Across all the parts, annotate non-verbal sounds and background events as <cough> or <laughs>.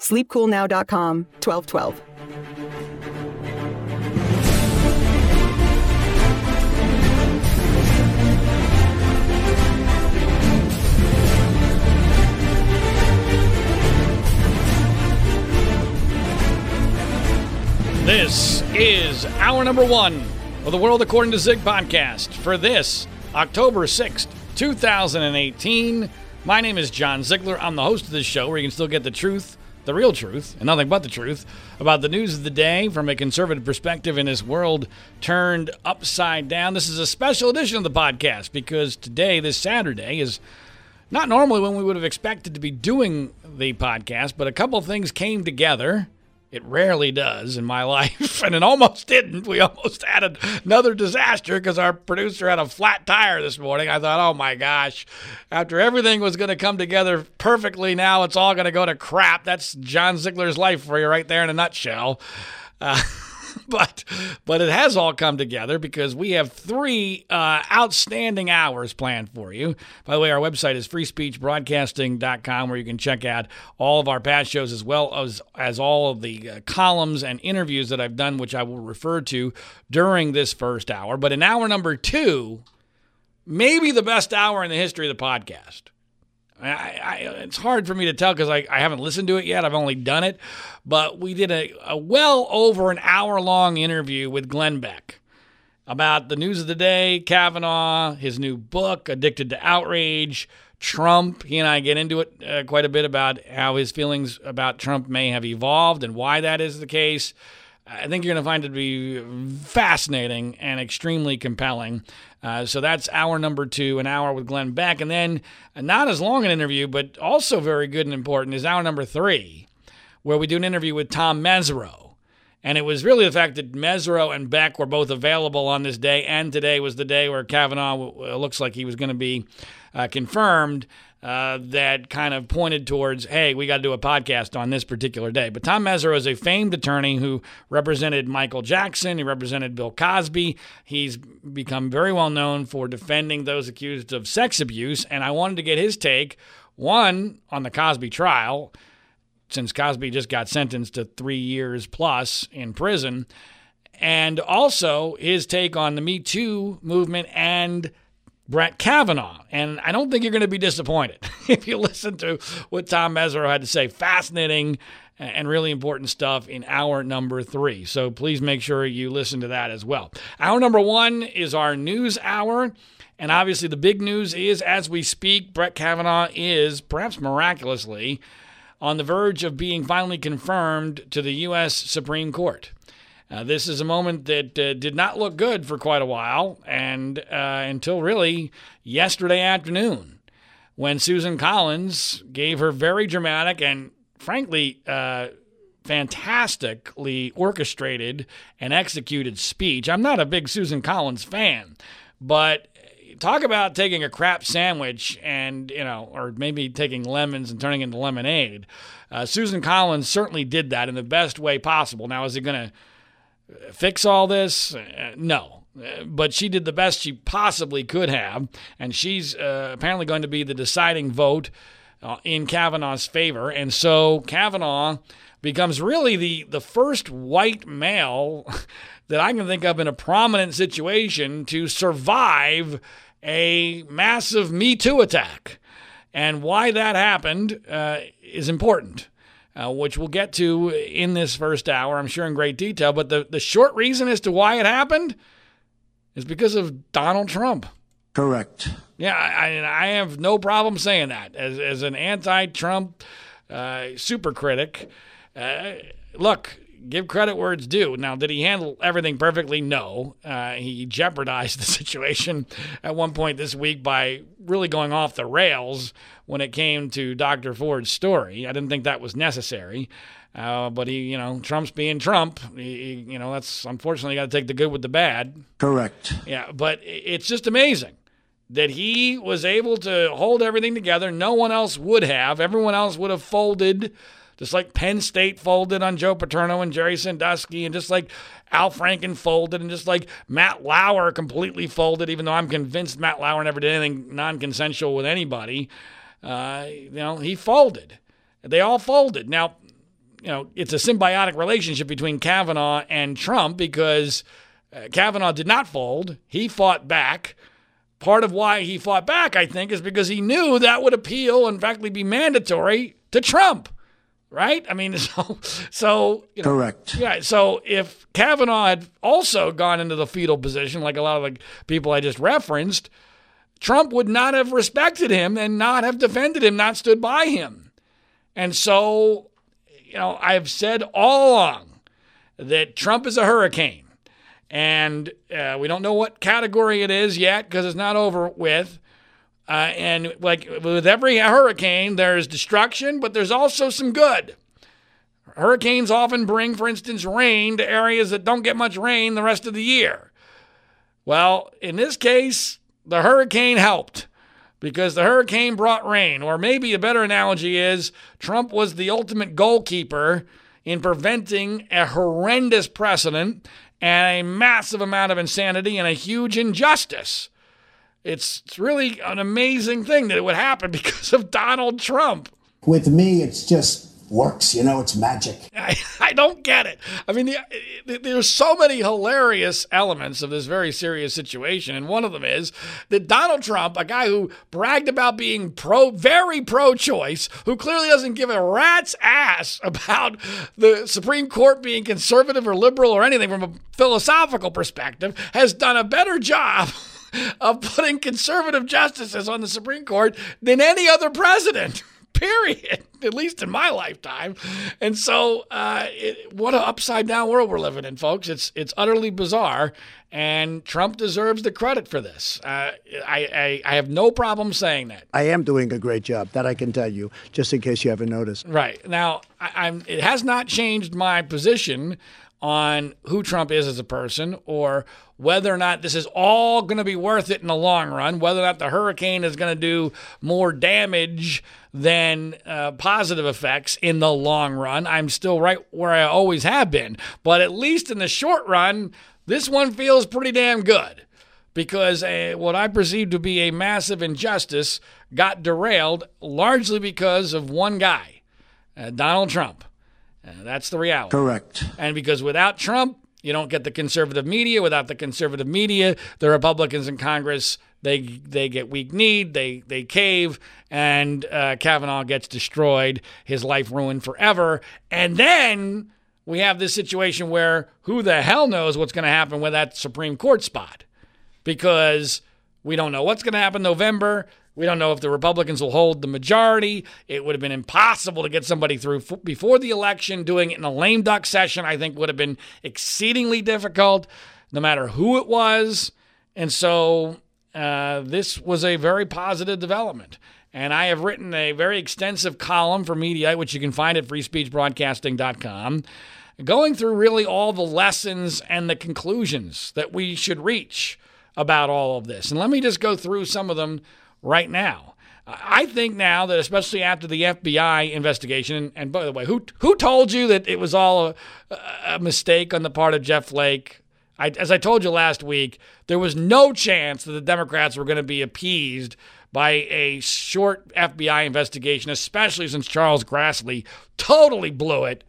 Sleepcoolnow.com 1212. This is hour number one of the World According to Zig podcast for this October 6th, 2018. My name is John Ziegler. I'm the host of this show where you can still get the truth, the real truth, and nothing but the truth about the news of the day from a conservative perspective in this world turned upside down. This is a special edition of the podcast because today, this Saturday, is not normally when we would have expected to be doing the podcast, but a couple things came together. It rarely does in my <laughs> life, and it almost didn't. We almost had another disaster because our producer had a flat tire this morning. I thought, oh my gosh, after everything was going to come together perfectly, now it's all going to go to crap. That's John Ziegler's life for you right there in a nutshell. Uh, <laughs> but but it has all come together because we have three uh, outstanding hours planned for you. By the way, our website is freespeechbroadcasting.com where you can check out all of our past shows as well as as all of the uh, columns and interviews that I've done, which I will refer to during this first hour. But in hour number two, maybe the best hour in the history of the podcast. I, I, it's hard for me to tell because I, I haven't listened to it yet. I've only done it. But we did a, a well over an hour long interview with Glenn Beck about the news of the day, Kavanaugh, his new book, Addicted to Outrage, Trump. He and I get into it uh, quite a bit about how his feelings about Trump may have evolved and why that is the case. I think you're going to find it to be fascinating and extremely compelling. Uh, so that's hour number two, an hour with Glenn Beck. And then, uh, not as long an interview, but also very good and important, is hour number three, where we do an interview with Tom Mesereau. And it was really the fact that Mesereau and Beck were both available on this day, and today was the day where Kavanaugh looks like he was going to be uh, confirmed uh, that kind of pointed towards, hey, we got to do a podcast on this particular day. But Tom Mesereau is a famed attorney who represented Michael Jackson. He represented Bill Cosby. He's become very well known for defending those accused of sex abuse. And I wanted to get his take, one, on the Cosby trial, since Cosby just got sentenced to three years plus in prison, and also his take on the Me Too movement and Brett Kavanaugh. And I don't think you're going to be disappointed <laughs> if you listen to what Tom Mesereau had to say. Fascinating and really important stuff in hour number three. So please make sure you listen to that as well. Hour number one is our news hour. And obviously, the big news is as we speak, Brett Kavanaugh is, perhaps miraculously, on the verge of being finally confirmed to the U.S. Supreme Court. Uh, this is a moment that uh, did not look good for quite a while, and uh, until really yesterday afternoon, when Susan Collins gave her very dramatic and frankly uh, fantastically orchestrated and executed speech. I'm not a big Susan Collins fan, but talk about taking a crap sandwich and you know or maybe taking lemons and turning into lemonade uh, susan collins certainly did that in the best way possible now is it going to fix all this? Uh, no. Uh, but she did the best she possibly could have, and she's uh, apparently going to be the deciding vote uh, in Kavanaugh's favor. And so Kavanaugh becomes really the, the first white male <laughs> that I can think of in a prominent situation to survive a massive Me Too attack. And why that happened uh, is important uh, which we'll get to in this first hour, I'm sure, in great detail. But the, the short reason as to why it happened is because of Donald Trump. Correct. Yeah, I, I have no problem saying that. As, as an anti Trump uh, super critic, uh, look, give credit where it's due. Now, did he handle everything perfectly? No. Uh, he jeopardized <laughs> the situation at one point this week by really going off the rails when it came to Dr. Ford's story. I didn't think that was necessary. Uh, but he, you know, Trump's being Trump. He, you know, that's unfortunately got to take the good with the bad. Correct. Yeah, but it's just amazing that he was able to hold everything together. No one else would have. Everyone else would have folded just like Penn State folded on Joe Paterno and Jerry Sandusky, and just like Al Franken folded, and just like Matt Lauer completely folded, even though I'm convinced Matt Lauer never did anything non consensual with anybody. Uh, you know, he folded. They all folded. Now, you know, it's a symbiotic relationship between Kavanaugh and Trump because uh, Kavanaugh did not fold. He fought back. Part of why he fought back, I think, is because he knew that would appeal and, frankly, be mandatory to Trump right? I mean, <laughs> so, so you know, correct. Yeah. So if Kavanaugh had also gone into the fetal position, like a lot of the people I just referenced, Trump would not have respected him and not have defended him, not stood by him. And so, you know, I've said all along that Trump is a hurricane. And uh, we don't know what category it is yet because it's not over with. Uh, and like with every hurricane, there's destruction, but there's also some good. Hurricanes often bring, for instance, rain to areas that don't get much rain the rest of the year. Well, in this case, the hurricane helped because the hurricane brought rain. Or maybe a better analogy is Trump was the ultimate goalkeeper in preventing a horrendous precedent and a massive amount of insanity and a huge injustice. It's, it's really an amazing thing that it would happen <laughs> because of Donald Trump. With me, it's just works. You know, it's magic. <laughs> I, I don't get it. I mean, the, the, there's so many hilarious elements of this very serious situation, and one of them is that Donald Trump, a guy who bragged about being pro, very pro-choice, who clearly doesn't give a rat's ass <laughs> about the Supreme Court being conservative or liberal or anything from a philosophical perspective, has done a better job <laughs> of putting conservative justices on the Supreme Court than any other president. <laughs> Period. At least in my lifetime. And so, uh, it, what an upside down world we're living in, folks. It's it's utterly bizarre, and Trump deserves the credit for this. Uh, I, I I have no problem saying that. I am doing a great job. That I can tell you, just in case you haven't noticed. Right now, I, I'm. It has not changed my position on who Trump is as a person or whether or not this is all going to be worth it in the long run, whether or not the hurricane is going to do more damage than uh, positive effects in the long run. I'm still right where I always have been. But at least in the short run, this one feels pretty damn good because uh, what I perceive to be a massive injustice got derailed largely because of one guy, uh, Donald Trump. Uh, that's the reality. Correct. And because without Trump, you don't get the conservative media. Without the conservative media, the Republicans in Congress they they get weak kneed, they they cave, and uh, Kavanaugh gets destroyed, his life ruined forever. And then we have this situation where who the hell knows what's going to happen with that Supreme Court spot, because we don't know what's going to happen November. We don't know if the Republicans will hold the majority. It would have been impossible to get somebody through before the election. Doing it in a lame duck session, I think, would have been exceedingly difficult, no matter who it was. And so uh, this was a very positive development. And I have written a very extensive column for Mediaite, which you can find at freespeechbroadcasting.com, going through really all the lessons and the conclusions that we should reach about all of this. And let me just go through some of them right now. I think now that, especially after the FBI investigation, and, and by the way, who who told you that it was all a, a mistake on the part of Jeff Flake? I, as I told you last week, there was no chance that the Democrats were going to be appeased by a short FBI investigation, especially since Charles Grassley totally blew it.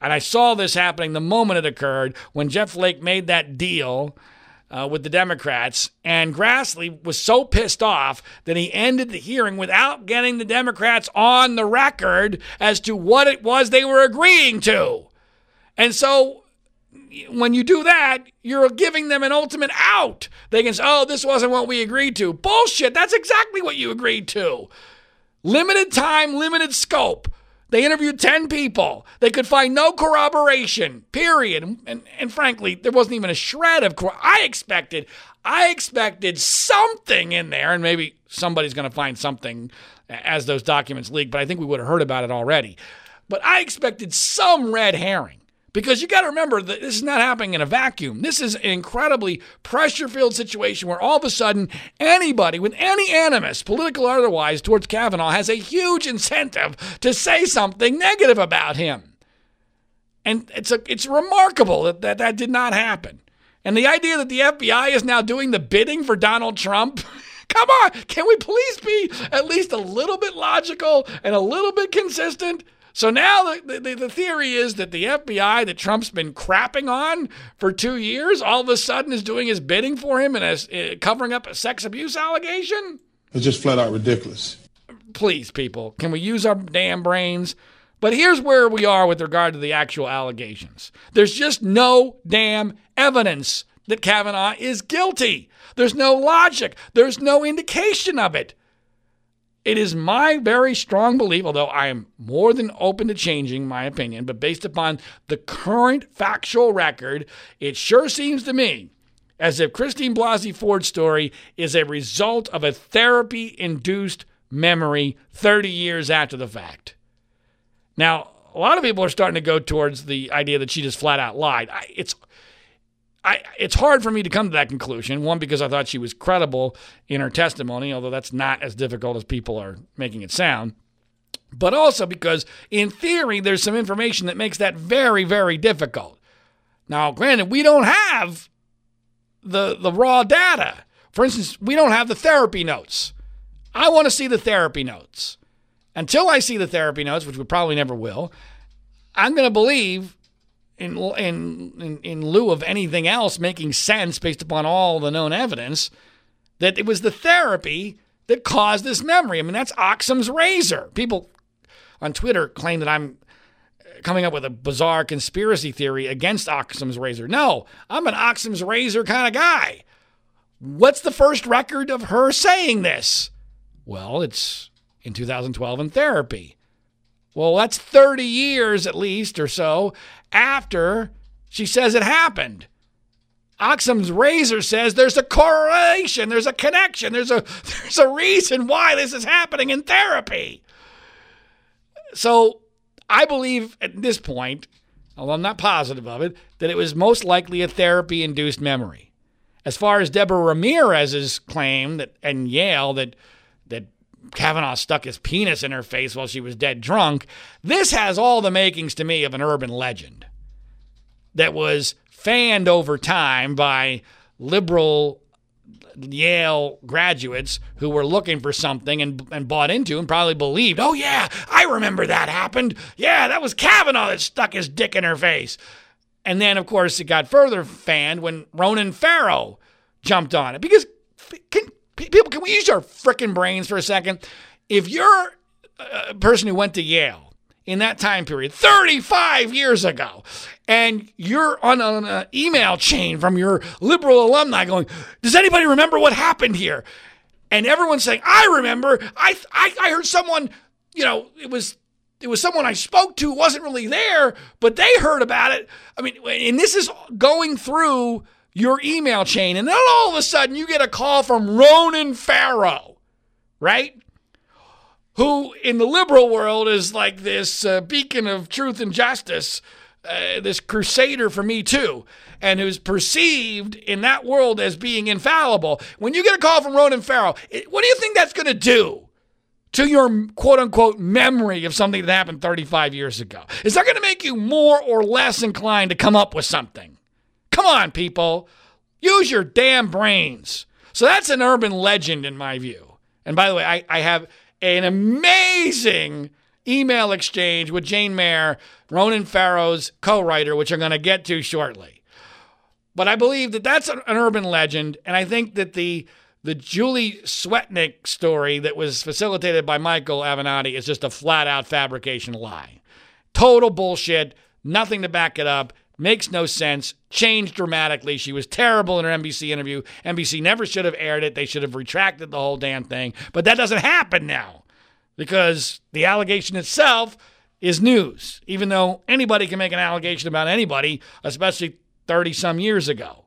And I saw this happening the moment it occurred when Jeff Flake made that deal uh, with the Democrats, and Grassley was so pissed off that he ended the hearing without getting the Democrats on the record as to what it was they were agreeing to. And so when you do that, you're giving them an ultimate out. They can say, oh, this wasn't what we agreed to. Bullshit. That's exactly what you agreed to. Limited time, limited scope. They interviewed 10 people. They could find no corroboration, period. And, and, and frankly, there wasn't even a shred of cor- I expected I expected something in there and maybe somebody's going to find something as those documents leak, but I think we would have heard about it already. But I expected some red herring. Because you got to remember that this is not happening in a vacuum. This is an incredibly pressure filled situation where all of a sudden anybody with any animus, political or otherwise, towards Kavanaugh has a huge incentive to say something negative about him. And it's, a, it's remarkable that, that that did not happen. And the idea that the FBI is now doing the bidding for Donald Trump. <laughs> Come on, can we please be at least a little bit logical and a little bit consistent? So now the, the, the, theory is that the FBI that Trump's been crapping on for two years all of a sudden is doing his bidding for him and is uh, covering up a sex abuse allegation? It's just flat out ridiculous. Please, people, can we use our damn brains? But here's where we are with regard to the actual allegations there's just no damn evidence that Kavanaugh is guilty. There's no logic, there's no indication of it. It is my very strong belief, although I am more than open to changing my opinion, but based upon the current factual record, it sure seems to me as if Christine Blasey Ford's story is a result of a therapy induced memory 30 years after the fact. Now, a lot of people are starting to go towards the idea that she just flat out lied. It's I, it's hard for me to come to that conclusion. One, because I thought she was credible in her testimony, although that's not as difficult as people are making it sound. But also because, in theory, there's some information that makes that very, very difficult. Now, granted, we don't have the, the raw data. For instance, we don't have the therapy notes. I want to see the therapy notes. Until I see the therapy notes, which we probably never will, I'm going to believe in, in, in, lieu of anything else making sense based upon all the known evidence, that it was the therapy that caused this memory. I mean, that's Occam's razor. People on Twitter claim that I'm coming up with a bizarre conspiracy theory against Occam's razor. No, I'm an Occam's razor kind of guy. What's the first record of her saying this? Well, it's in 2012 in therapy. Well, that's 30 years at least or so after she says it happened. Occam's razor says there's a correlation, there's a connection, there's a <laughs> there's a reason why this is happening in therapy. So I believe at this point, although I'm not positive of it, that it was most likely a therapy induced memory. As far as Deborah Ramirez's claim that and Yale that Kavanaugh stuck his penis in her face while she was dead drunk. This has all the makings to me of an urban legend that was fanned over time by liberal Yale graduates who were looking for something and, and bought into and probably believed, oh, yeah, I remember that happened. Yeah, that was Kavanaugh that stuck his dick in her face. And then, of course, it got further fanned when Ronan Farrow jumped on it. Because can, people, can we use our freaking brains for a second? If you're a person who went to Yale in that time period, 35 years ago, and you're on an email chain from your liberal alumni going, Does anybody remember what happened here? And everyone's saying, I remember. I, I, I heard someone, you know, it was it was someone I spoke to wasn't really there, but they heard about it. I mean, and this is going through your email chain, and then all of a sudden you get a call from Ronan Farrow, right? Who in the liberal world is like this uh, beacon of truth and justice, uh, this crusader for me too, and who's perceived in that world as being infallible. When you get a call from Ronan Farrow, it, what do you think that's going to do? to your quote unquote memory of something that happened 35 years ago? Is that going to make you more or less inclined to come up with something? Come on, people. Use your damn brains. So that's an urban legend in my view. And by the way, I, I have an amazing email exchange with Jane Mayer, Ronan Farrow's co writer, which I'm going to get to shortly. But I believe that that's an, an urban legend, and I think that the the Julie Swetnick story that was facilitated by Michael Avenatti is just a flat out fabrication lie. Total bullshit, nothing to back it up, makes no sense, changed dramatically. She was terrible in her NBC interview. NBC never should have aired it. They should have retracted the whole damn thing. But that doesn't happen now because the allegation itself is news, even though anybody can make an allegation about anybody, especially 30 some years ago.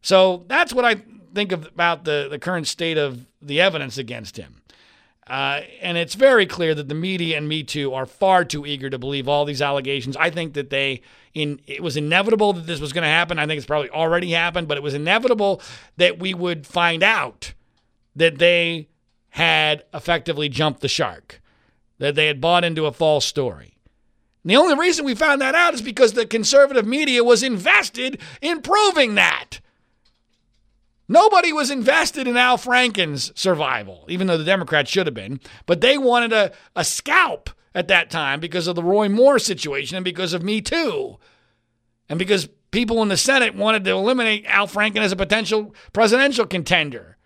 So that's what I think of, about the, the current state of the evidence against him. Uh, and it's very clear that the media and Me Too are far too eager to believe all these allegations. I think that they, in it was inevitable that this was going to happen. I think it's probably already happened, but it was inevitable that we would find out that they had effectively jumped the shark, that they had bought into a false story. And the only reason we found that out is because the conservative media was invested in proving that. Nobody was invested in Al Franken's survival, even though the Democrats should have been. But they wanted a, a scalp at that time because of the Roy Moore situation and because of Me Too. And because people in the Senate wanted to eliminate Al Franken as a potential presidential contender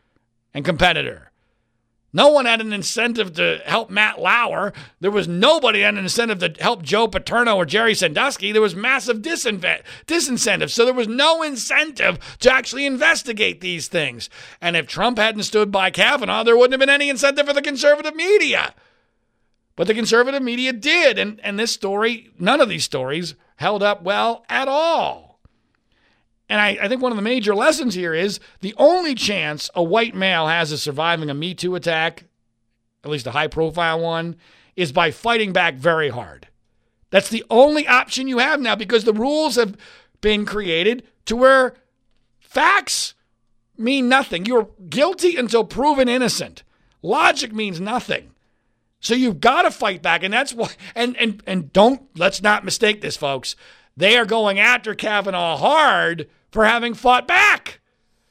and competitor. No one had an incentive to help Matt Lauer. There was nobody had an incentive to help Joe Paterno or Jerry Sandusky. There was massive disincentive. So there was no incentive to actually investigate these things. And if Trump hadn't stood by Kavanaugh, there wouldn't have been any incentive for the conservative media. But the conservative media did. And, and this story, none of these stories held up well at all. And I, I, think one of the major lessons here is the only chance a white male has of surviving a Me Too attack, at least a high profile one, is by fighting back very hard. That's the only option you have now because the rules have been created to where facts mean nothing. You're guilty until proven innocent. Logic means nothing. So you've got to fight back. And that's why, and, and, and don't, let's not mistake this, folks. They are going after Kavanaugh hard for having fought back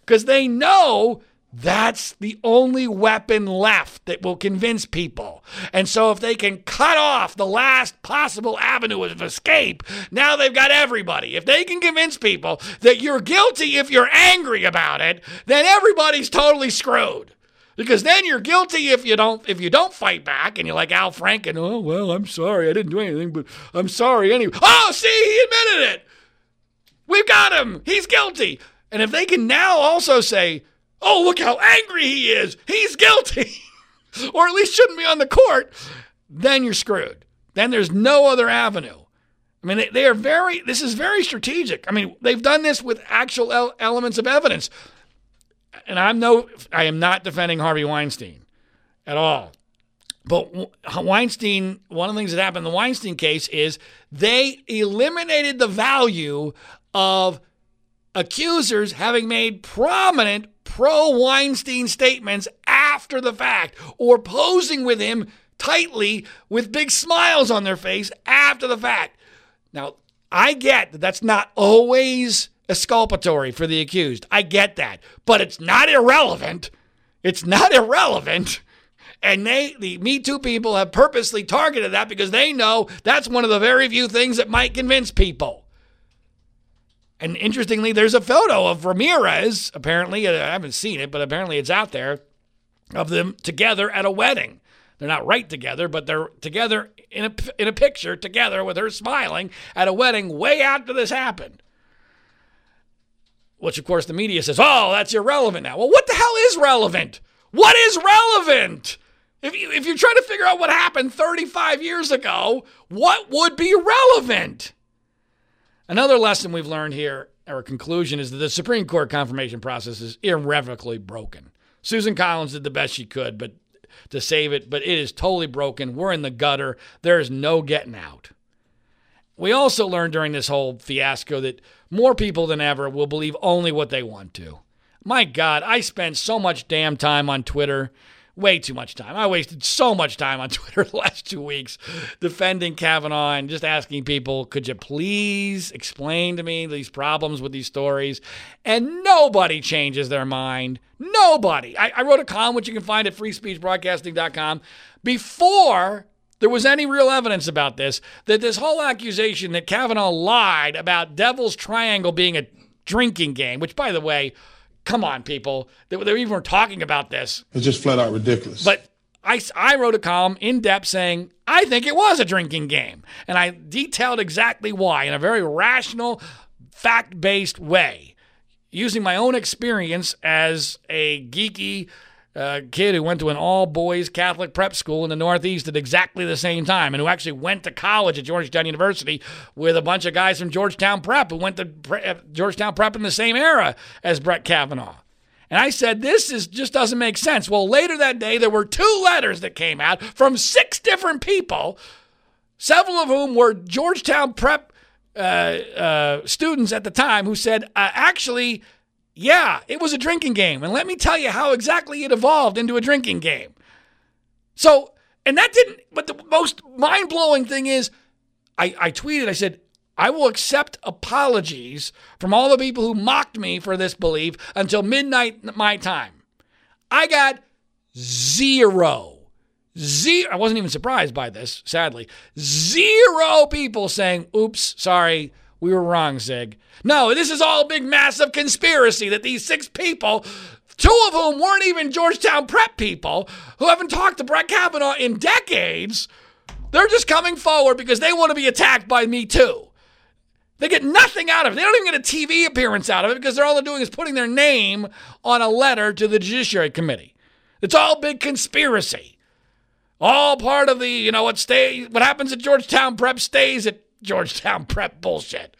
because they know that's the only weapon left that will convince people. And so, if they can cut off the last possible avenue of escape, now they've got everybody. If they can convince people that you're guilty if you're angry about it, then everybody's totally screwed. Because then you're guilty if you don't if you don't fight back and you're like Al Franken, oh well, I'm sorry, I didn't do anything, but I'm sorry anyway. Oh, see, he admitted it. We've got him. He's guilty. And if they can now also say, oh, look how angry he is, he's guilty, <laughs> or at least shouldn't be on the court, then you're screwed. Then there's no other avenue. I mean, they, they are very, this is very strategic. I mean, they've done this with actual el- elements of evidence. And I'm no, I am not defending Harvey Weinstein at all. But Weinstein, one of the things that happened in the Weinstein case is they eliminated the value of accusers having made prominent pro Weinstein statements after the fact or posing with him tightly with big smiles on their face after the fact. Now, I get that that's not always exculpatory for the accused. I get that. But it's not irrelevant. It's not <laughs> irrelevant. And they, the Me Too people, have purposely targeted that because they know that's one of the very few things that might convince people. And interestingly, there's a photo of Ramirez. Apparently, uh, I haven't seen it, but apparently it's out there of them together at a wedding. They're not right together, but they're together in a, in a picture together with her smiling at a wedding way after this happened. Which, of course, the media says, oh, that's irrelevant now. Well, what the hell is relevant? What is relevant? If, you, if you're trying to figure out what happened 35 years ago, what would be relevant? Another lesson we've learned here, or conclusion, is that the Supreme Court confirmation process is irrevocably broken. Susan Collins did the best she could, but to save it, but it is totally broken. We're in the gutter. There is no getting out. We also learned during this whole fiasco that more people than ever will believe only what they want to. My God, I spent so much damn time on Twitter way too much time. I wasted so much time on <laughs> Twitter the last two weeks defending Kavanaugh and just asking people, could you please explain to me these problems with these stories? And nobody changes their mind. Nobody. I, I wrote a column, which you can find at freespeechbroadcasting.com, before there was any real evidence about this, that this whole accusation that Kavanaugh lied about Devil's Triangle being a drinking game, which, by the way, come on, people. They, they even were talking about this. It's just flat out ridiculous. But I, I wrote a column in depth saying, I think it was a drinking game. And I detailed exactly why in a very rational, fact based way, using my own experience as a geeky, uh, kid who went to an all boys Catholic prep school in the Northeast at exactly the same time and who actually went to college at Georgetown University with a bunch of guys from Georgetown Prep who went to Pre- uh, Georgetown Prep in the same era as Brett Kavanaugh. And I said, this is just doesn't make sense. Well, later that day, there were two letters that came out from six different people, several of whom were Georgetown Prep uh, uh, students at the time, who said, uh, actually, yeah, it was a drinking game. And let me tell you how exactly it evolved into a drinking game. So, and that didn't, but the most mind blowing thing is, I, I tweeted, I said, I will accept apologies from all the people who mocked me for this belief until midnight my time. I got zero. Zero. I wasn't even surprised by this, sadly. Zero people saying, oops, sorry, we were wrong, Zig. No, this is all a big, massive conspiracy that these six people, two of whom weren't even Georgetown prep people, who haven't talked to Brett Kavanaugh in decades, they're just coming forward because they want to be attacked by me too. They get nothing out of it. They don't even get a TV appearance out of it because they're all they're doing is putting their name on a letter to the Judiciary Committee. It's all big conspiracy. All part of the, you know, what stay what happens at Georgetown Prep stays at Georgetown <laughs> Prep bullshit.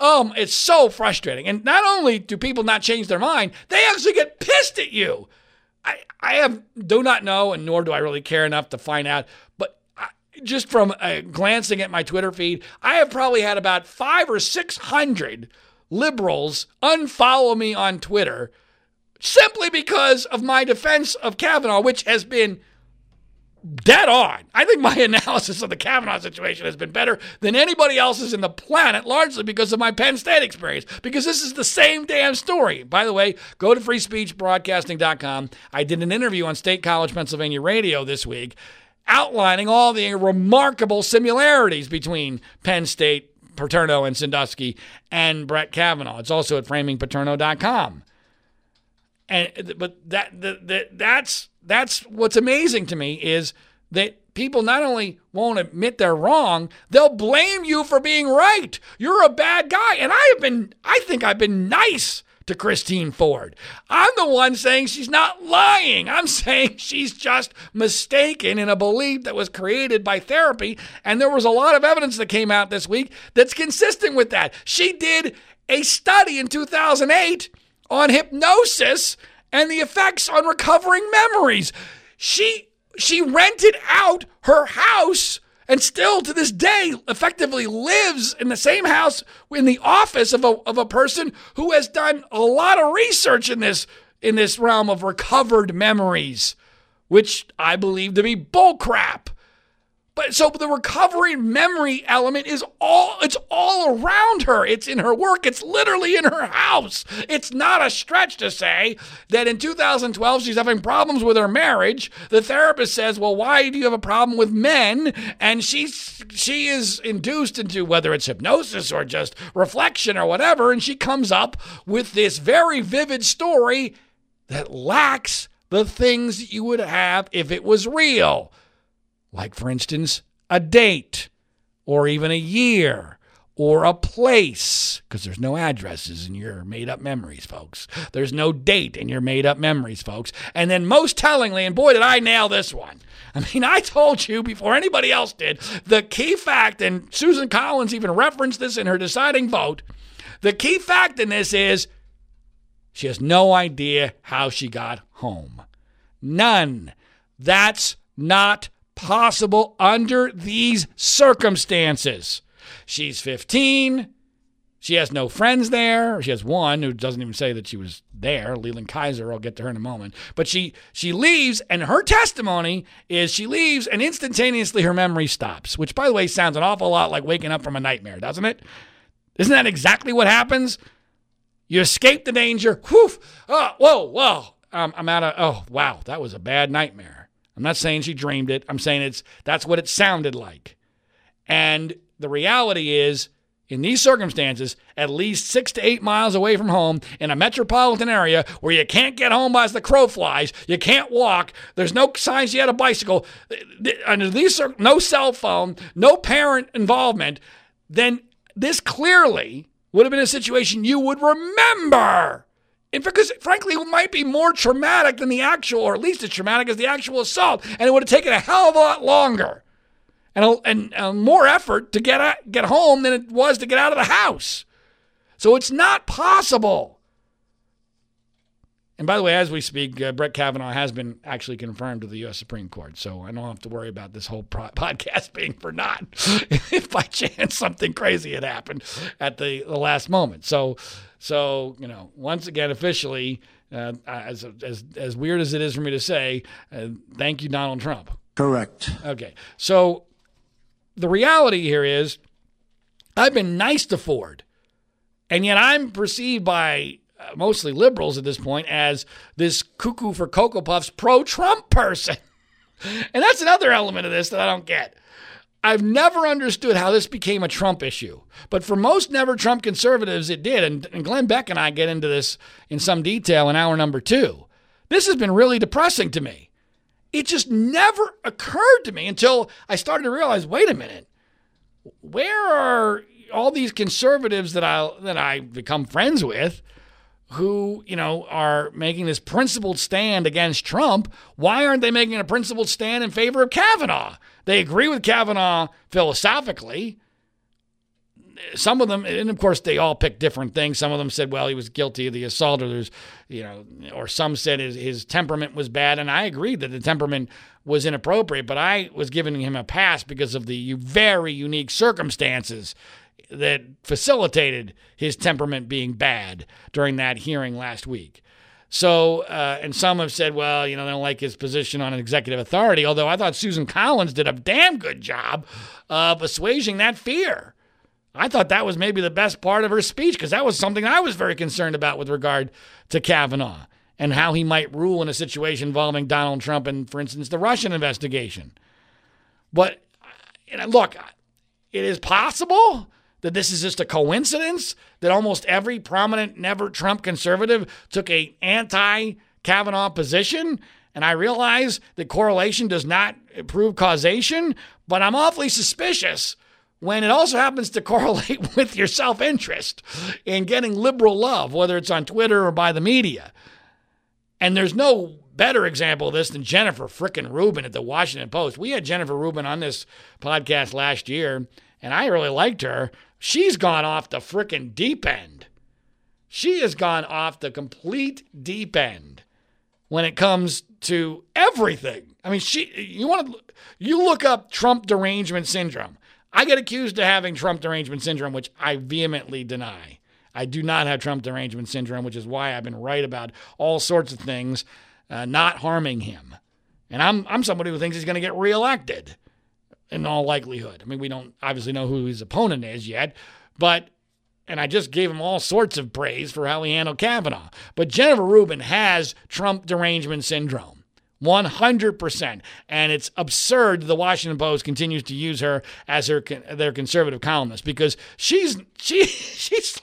Um, it's so frustrating. And not only do people not change their mind, they actually get pissed at you. I, I have do not know, and nor do I really care enough to find out. But I, just from uh, glancing at my Twitter feed, I have probably had about five or six hundred liberals unfollow me on Twitter simply because of my defense of Kavanaugh, which has been dead on. I think my <laughs> analysis of the Kavanaugh situation has been better than anybody else's in the planet, largely because of my Penn State experience, because this is the same damn story. By the way, go to freespeechbroadcasting.com. I did an interview on State College, Pennsylvania radio this week outlining all the remarkable similarities between Penn State, Paterno, and Sandusky and Brett Kavanaugh. It's also at framingpaterno.com. And but that, that that's that's what's amazing to me is that people not only won't admit they're wrong, they'll blame you for being right. You're a bad guy. And I have been I think I've been nice to Christine Ford. I'm the one saying she's not lying. I'm <laughs> saying she's just mistaken in a belief that was created by therapy. And there was a lot of evidence that came out this week that's consistent with that. She did a study in 2008 on hypnosis and the effects on recovering memories. She she rented out her house and still to this day effectively lives in the same house in the office of a, of a person who has done a lot of research in this in this realm of recovered memories which I believe to be bullcrap. But so the recovery memory element is all it's all around her. It's in her work. It's literally in her house. It's not a stretch to say that in 2012 she's having problems with her marriage. The therapist says, "Well, why do you have a problem with men?" And she's she is induced into whether it's hypnosis or just reflection or whatever, and she comes up with this very vivid story that lacks the things you would have if it was real. Like, for instance, a date, or even a year, or a place, because there's no addresses in your made up memories, folks. There's no date in your made up memories, folks. And then, most tellingly, and boy, did I nail this one. I mean, I told you before anybody else did, the key fact, and Susan Collins even referenced this in her deciding vote. The key fact in this is she has no idea how she got home. None. That's not possible under these circumstances. She's 15. She has no friends there. She has one who doesn't even say that she was there, Leland Keyser. I'll get to her in a moment. But she she leaves, and her testimony is she leaves, and instantaneously her memory stops. Which, by the way, sounds an awful lot like waking up from a nightmare, doesn't it? Isn't that exactly what happens? You escape the danger. Whew. Oh, whoa, whoa. Um, I'm out of. Oh, wow. That was a bad nightmare. I'm not saying she dreamed it. I'm saying it's that's what it sounded like. And the reality is, in these circumstances, at least six to eight miles away from home in a metropolitan area where you can't get home as the crow flies, you can't walk, there's no signs you had a bicycle, uh, under these no cell phone, no parent involvement, then this clearly would have been a situation you would remember. And because, frankly, it might be more traumatic than the actual, or at least as traumatic as the actual assault, and it would have taken a hell of a lot longer and, and, and more effort to get, get home than it was to get out of the house. So it's not possible. And by the way, as we speak, uh, Brett Kavanaugh has been actually confirmed to the U.S. Supreme Court. So I don't have to worry about this whole pro- <laughs> podcast being for naught <laughs> if by chance something crazy had happened at the, the last moment. So, so you know, once again, officially, uh, as, as, as weird as it is for me to say, uh, thank you, Donald Trump. Correct. Okay. So the reality here is I've been nice to Ford. And yet I'm perceived by uh, mostly liberals at this point as this cuckoo for Cocoa Puffs pro Trump person. <laughs> and that's another element of this that I don't get. I've never understood how this became a Trump issue. But for most never Trump conservatives, it did. And, and Glenn Beck and I get into this in some detail in hour number two. This has been really depressing to me it just never occurred to me until I started to realize wait a minute, where are all these conservatives that I that I become friends with who, you know, are making this principled stand against Trump, why aren't they making a principled stand in favor of Kavanaugh? They agree with Kavanaugh philosophically some of them, and of course, they all picked different things. Some of them said, well, he was guilty of the assault, or there's, you know, or some said his, his temperament was bad. And I agreed that the temperament was inappropriate, but I was giving him a pass because of the very unique circumstances that facilitated his temperament being bad during that hearing last week. So, uh, and some have said, well, you know, they don't like his position on executive authority, although I thought Susan Collins did a damn good job of assuaging that fear. I thought that was maybe the best part of her speech because that was something I was very concerned about with regard to Kavanaugh and how he might rule in a situation involving Donald Trump and, for instance, the Russian investigation. But look, it is possible that this is just a coincidence that almost every prominent never Trump conservative took a anti Kavanaugh position. And I realize that correlation does not prove causation, but I'm awfully suspicious when it also happens to <laughs> correlate with your self interest in getting liberal love, whether it's on Twitter or by the media. And there's no better example of this than Jennifer frickin' Rubin at the Washington Post. We had Jennifer Rubin on this podcast last year, and I really liked her. She's gone off the frickin' deep end. She has gone off the complete deep end when it comes to everything. I mean, she you want to you look up Trump derangement syndrome. I get accused of having Trump derangement syndrome, which I vehemently deny. I do not have Trump derangement syndrome, which is why I've been right about all sorts of things uh, not harming him. And I'm, I'm somebody who thinks he's going to get reelected in all likelihood. I mean, we don't obviously know who his opponent is yet, but, and I just gave him all sorts of praise for how he handled Kavanaugh. But Jennifer Rubin has Trump derangement syndrome. 100%. And it's absurd the Washington Post continues to use her as her their conservative columnist because she's she <laughs> she's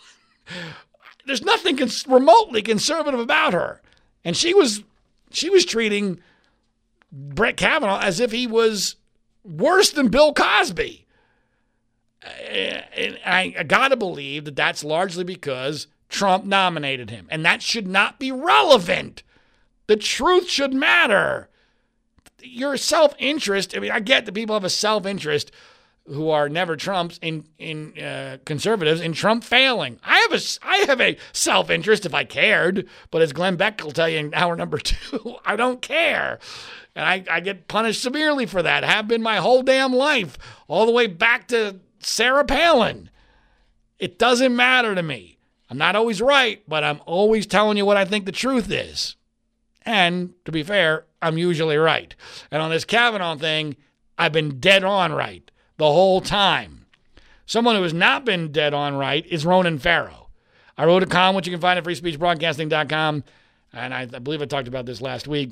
there's nothing cons- remotely conservative about her. And she was she was treating Brett Kavanaugh as if he was worse than Bill Cosby. And I, got to believe that that's largely because Trump nominated him. And that should not be relevant the truth should matter. Your self interest, I mean, I get that people have a self interest who are never Trumps in in uh, conservatives in Trump failing. I have a I have a self interest if I cared, but as Glenn Beck will tell you in hour number <laughs> two, I don't care, and I, I get punished severely for that. have been my whole damn life, all the way back to Sarah Palin. It doesn't matter to me. I'm not always right, but I'm always telling you what I think the truth is. And to be fair, I'm usually right. And on this Kavanaugh thing, I've been dead on right the whole time. Someone who has not been dead on right is Ronan Farrow. I wrote a column, which you can find at freespeechbroadcasting.com. And I, I believe I talked about this last week,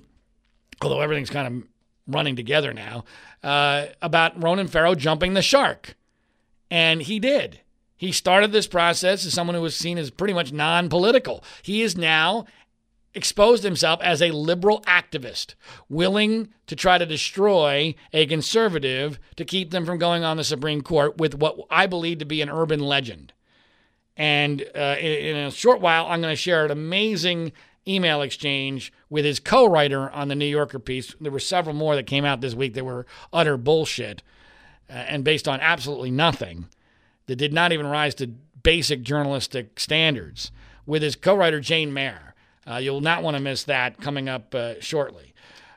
although everything's kind of running together now, uh, about Ronan Farrow jumping the shark. And he did. He started this process as someone who was seen as pretty much non political. He is now exposed himself as a liberal activist, willing to try to destroy a conservative to keep them from going on the Supreme Court with what I believe to be an urban legend. And uh, in, in a short while, I'm going to share an amazing email exchange with his co writer on the New Yorker piece. There were several more that came out this week that were utter bullshit uh, and based on absolutely nothing that did not even rise to basic journalistic standards with his co writer, Jane Mayer. Uh, you'll not want to miss that coming up uh, shortly.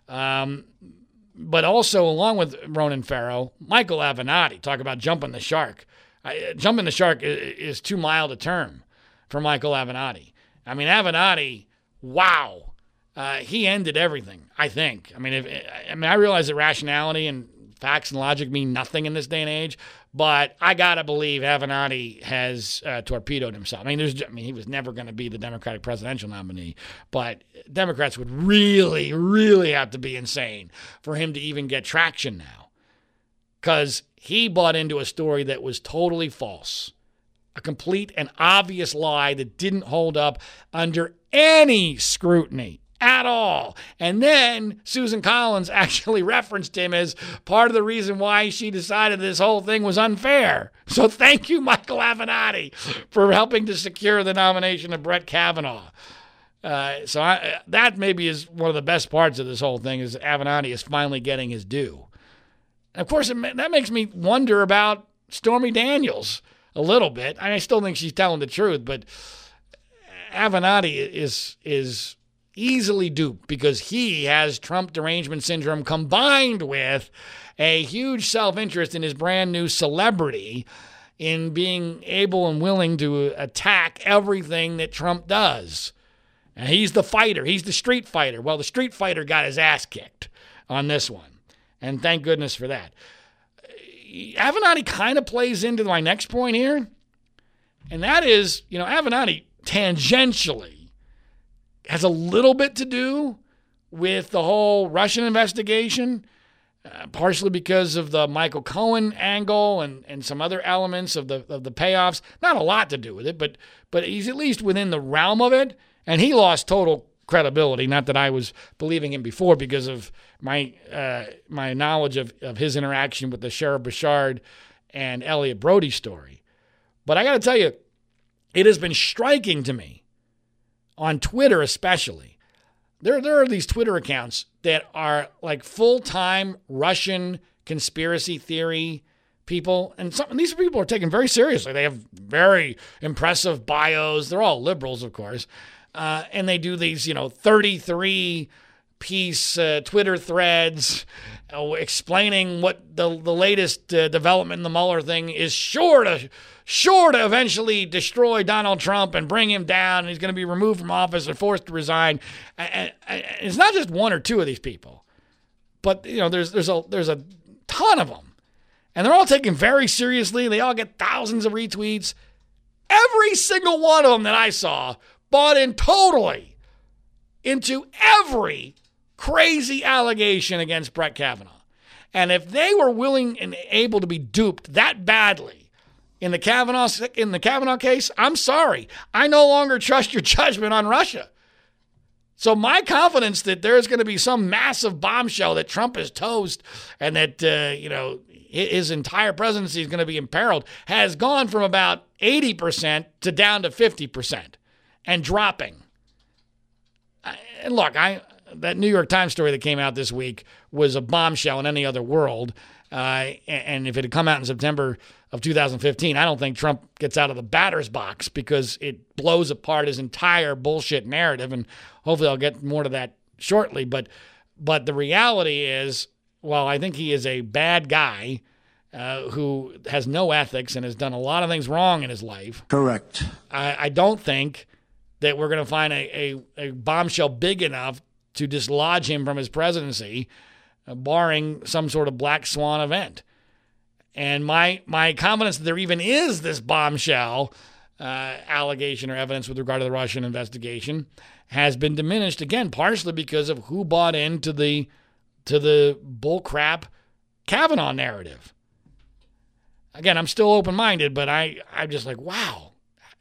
Um, but also, along with Ronan Farrow, Michael Avenatti, talk about jumping the shark. I, jumping the shark is, is too mild a term for Michael Avenatti. I mean, Avenatti, wow. Uh, he ended everything, I think. I mean, if, I mean, I realize that rationality and facts and logic mean nothing in this day and age, but I gotta believe Avenatti has uh, torpedoed himself. I mean, there's, I mean, he was never going to be the Democratic presidential nominee, but Democrats would really, really have to be insane for him to even get traction now, because he bought into a story that was totally false, a complete and obvious lie that didn't hold up under any scrutiny at all. And then Susan Collins <laughs> actually referenced him as part of the reason why she decided this whole thing was unfair. So thank you, Michael Avenatti, for helping to secure the nomination of Brett Kavanaugh. Uh, so I, that maybe is one of the best parts of this whole thing is Avenatti is finally getting his due. And of course, it, that makes me wonder about Stormy Daniels a little bit. I still think she's telling the truth, but Avenatti is is easily duped because he has Trump derangement syndrome combined with a huge self interest in his brand new celebrity in being able and willing to attack everything that Trump does. And he's the fighter, he's the street fighter. Well, the street fighter got his ass kicked on this one. And thank goodness for that. Avenatti kind of plays into my next point here. And that is, you know, Avenatti tangentially has a little bit to do with the whole Russian investigation, uh, partially because of the Michael Cohen angle and, and some other elements of the of the payoffs. Not a lot to do with it, but but he's at least within the realm of it. And he lost total credibility. Not that I was believing him before because of my uh, my knowledge of, of his interaction with the Sheriff Bouchard and Elliott Broidy story. But I got to tell you, it has been striking to me on Twitter especially, there, there are these Twitter accounts that are like full time Russian conspiracy theory people. And some these people are taken very seriously. They have very impressive bios. They're all liberals, of course. Uh, and they do these, you know, 33 piece uh, Twitter threads uh, explaining what the, the latest uh, development in the Mueller thing is sure to sure to eventually destroy Donald Trump and bring him down. And he's going to be removed from office or forced to resign. And, and it's not just one or two of these people, but you know, there's there's a there's a ton of them, and they're all taken very seriously. They all get thousands of retweets. Every single one of them that I saw bought in totally into every crazy allegation against Brett Kavanaugh. And if they were willing and able to be duped that badly in the Kavanaugh in the Kavanaugh case, I'm sorry. I no longer trust your <laughs> judgment on Russia. So my confidence that there's going to be some massive bombshell that Trump is toast and that uh, you know his entire presidency is going to be imperiled has gone from about 80% to down to 50% and dropping. And look, I that New York Times story that came out this week was a bombshell in any other world. Uh, and if it had come out in September of 2015, I don't think Trump gets out of the batter's box because it blows apart his entire bullshit narrative. And hopefully, I'll get more to that shortly. But but the reality is, well, I think he is a bad guy uh, who has no ethics and has done a lot of things wrong in his life. Correct. I, I don't think that we're going to find a, a, a bombshell big enough to dislodge him from his presidency uh, barring some sort of black swan event. And my my confidence that there even is this bombshell uh, allegation or evidence with regard to the Russian investigation has been diminished again, partially because of who bought into the to the bullcrap Kavanaugh narrative. again, I'm still open minded, but I, I'm just like, wow,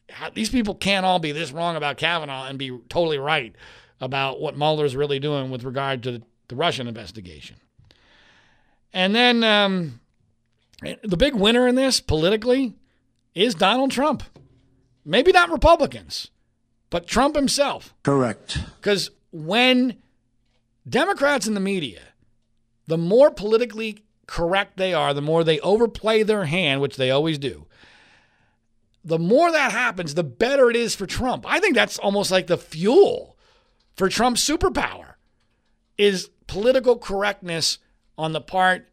how, these people can't all be this wrong about Kavanaugh and be totally right about what Mueller's really doing with regard to the Russian investigation. And then um, the big winner in this politically is Donald Trump. Maybe not Republicans, but Trump himself. Correct. Because when Democrats in the media, the more politically correct they are, the more they overplay their hand, which they always do. The more that happens, the better it is for Trump. I think that's almost like the fuel for Trump's superpower is political correctness on the part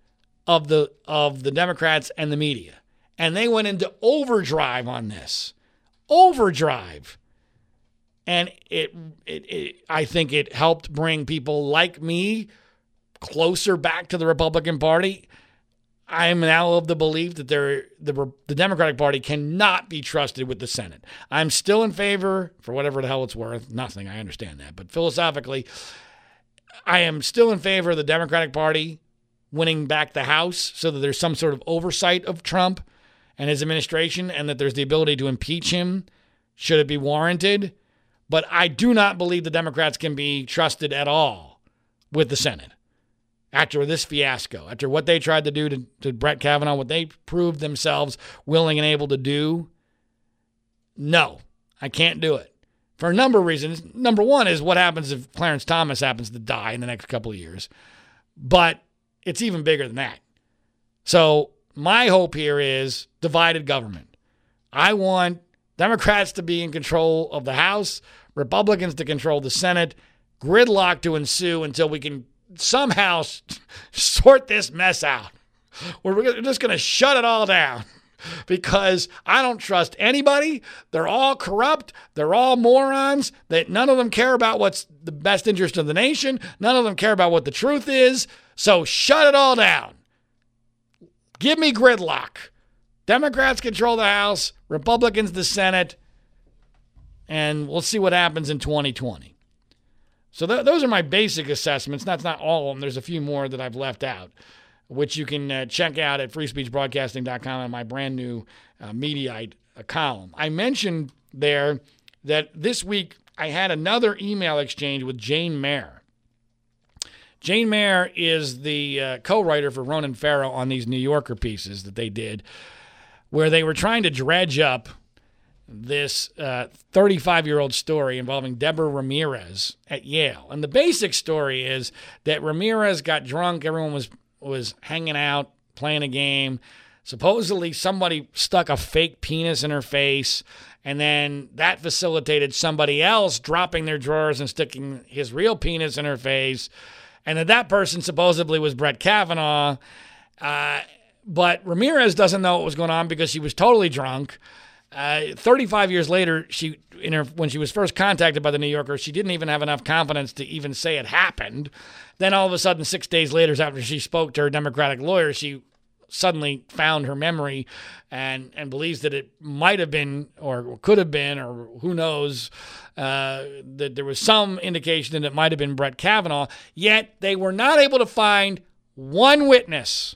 of the of the Democrats and the media. And they went into overdrive on this. Overdrive. And it, it, it I think it helped bring people like me closer back to the Republican Party. I am now of the belief that there, the, the Democratic Party cannot be trusted with the Senate. I'm still in favor, for whatever the hell it's worth, nothing, I understand that. But philosophically, I am still in favor of the Democratic Party winning back the House so that there's some sort of oversight of Trump and his administration and that there's the ability to impeach him should it be warranted. But I do not believe the Democrats can be trusted at all with the Senate after this fiasco, after what they tried to do to, to Brett Kavanaugh, what they proved themselves willing and able to do. No, I can't do it for a number of reasons. Number one is what happens if Clarence Thomas happens to die in the next couple of years. But it's even bigger than that. So my hope here is divided government. I want Democrats to be in control of the House, Republicans to control the Senate, gridlock to ensue until we can somehow sort this mess out. We're just going to shut it all down because I don't trust anybody. They're all corrupt. They're all morons. That none of them care about what's the best interest of the nation. None of them care about what the truth is. So shut it all down. Give me gridlock. Democrats control the House, Republicans the Senate, and we'll see what happens in 2020. So th- those are my basic assessments. That's not all of them. There's a few more that I've left out, which you can uh, check out at freespeechbroadcasting.com on my brand new uh, Mediaite uh, column. I mentioned there that this week I had another email exchange with Jane Mayer. Jane Mayer is the uh, co-writer for Ronan Farrow on these New Yorker pieces that they did, where they were trying to dredge up this 35 uh, year old story involving Deborah Ramirez at Yale. And the basic story is that Ramirez got drunk, everyone was, was hanging out, playing a game. Supposedly, somebody stuck a fake penis in her face, and then that facilitated somebody else dropping their drawers and sticking his real penis in her face. And that that person supposedly was Brett Kavanaugh. Uh, but Ramirez doesn't know what was going on because she was totally drunk. Uh, 35 years later, she in her when she was first contacted by the New Yorker, she didn't even have enough confidence to even say it happened. Then all of a sudden, six days later, after she spoke to her Democratic lawyer, she suddenly found her memory and and believes that it might have been or could have been or who knows uh, that there was some indication that it might have been Brett Kavanaugh. Yet they were not able to find one witness.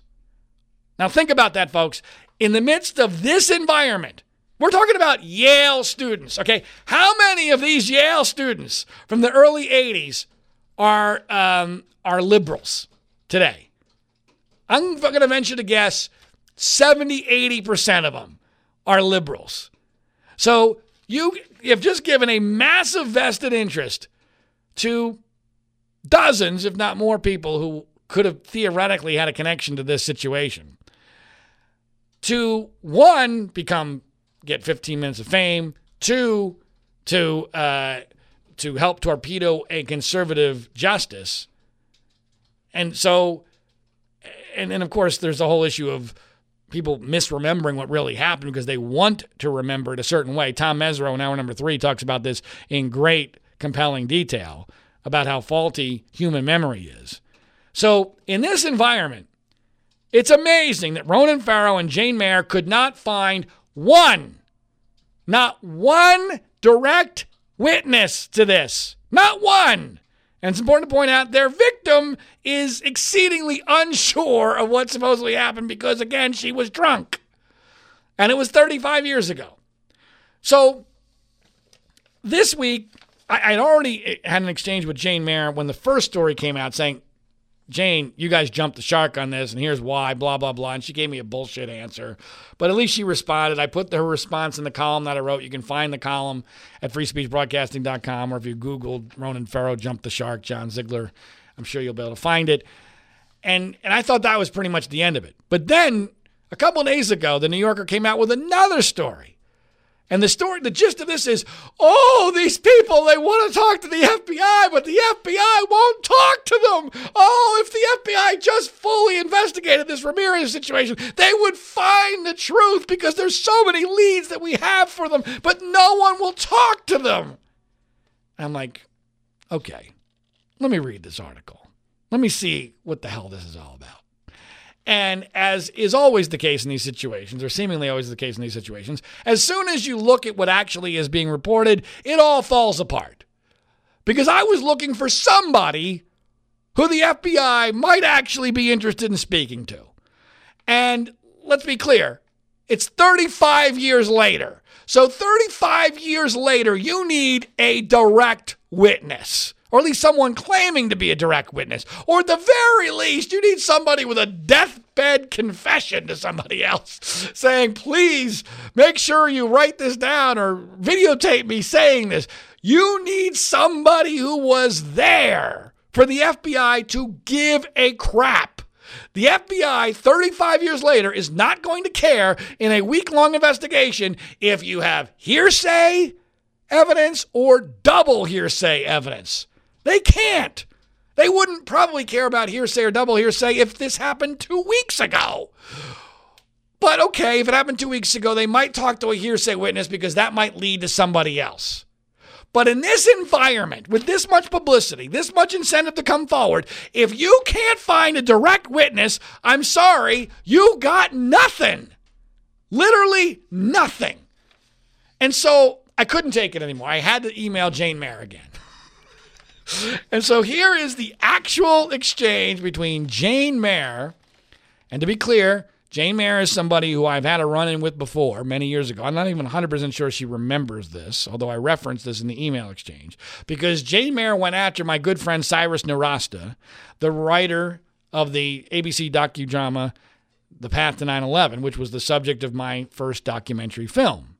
Now think about that, folks. In the midst of this environment we're talking about Yale students, okay? How many of these Yale students from the early 80s are, um, are liberals today? I'm going to venture to guess 70, 80% of them are liberals. So you have just given a massive vested interest to dozens, if not more, people who could have theoretically had a connection to this situation. To one, become get 15 minutes of fame. Two, to uh, to help torpedo a conservative justice. And so, and then of course, there's the whole issue of people misremembering what really happened because they want to remember it a certain way. Tom Mesereau in hour number three talks about this in great, compelling detail about how faulty human memory is. So, in this environment, it's amazing that Ronan Farrow and Jane Mayer could not find one, not one direct witness to this. Not one. And it's important to point out their victim is exceedingly unsure of what supposedly happened because, again, she was drunk. And it was 35 years ago. So this week, I, would already had an exchange with Jane Mayer when the first story came out saying, Jane, you guys jumped the shark on this, and here's why, blah, blah, blah. And she gave me a bullshit answer. But at least she responded. I put her response in the column that I wrote. You can find the column at freespeechbroadcasting.com, or if you Googled Ronan Farrow, jumped the Shark, John Ziegler, I'm sure you'll be able to find it. And, and I thought that was pretty much the end of it. But then a couple days ago, the New Yorker came out with another story and the story, the gist of this is, oh, these people, they want to talk to the FBI, but the FBI won't talk to them. Oh, if the FBI just fully investigated this Ramirez situation, they would find the truth because there's so many leads that we have for them, but no one will talk to them. I'm like, okay, let me read this article. Let me see what the hell this is all about. And as is always the case in these situations, or seemingly always the case in these situations, as soon as you look at what actually is being reported, it all falls apart. Because I was looking for somebody who the FBI might actually be interested in speaking to. And let's be clear, it's 35 years later. So, 35 years later, you need a direct witness or at least someone claiming to be a direct witness. Or at the very least, you need somebody with a deathbed confession to somebody else <laughs> saying, please make sure you write this down or videotape me saying this. You need somebody who was there for the FBI to give a crap. The FBI, 35 years later, is not going to care in a week long investigation if you have hearsay evidence or double hearsay evidence. They can't. They wouldn't probably care about hearsay or double hearsay if this happened two weeks ago. But okay, if it happened two weeks ago, they might talk to a hearsay witness because that might lead to somebody else. But in this environment, with this much publicity, this much incentive to come forward, if you can't find a direct witness, I'm sorry, you got nothing. Literally nothing. And so I couldn't take it anymore. I had to email Jane Mayer again and so here is the actual exchange between Jane Mayer, and to be clear, Jane Mayer is somebody who I've had a run in with before many years ago. I'm not even 100% sure she remembers this, although I referenced this in the email exchange, because Jane Mayer went after my good friend Cyrus Nowrasteh, the writer of the ABC docudrama The Path to 9 11, which was the subject of my first documentary film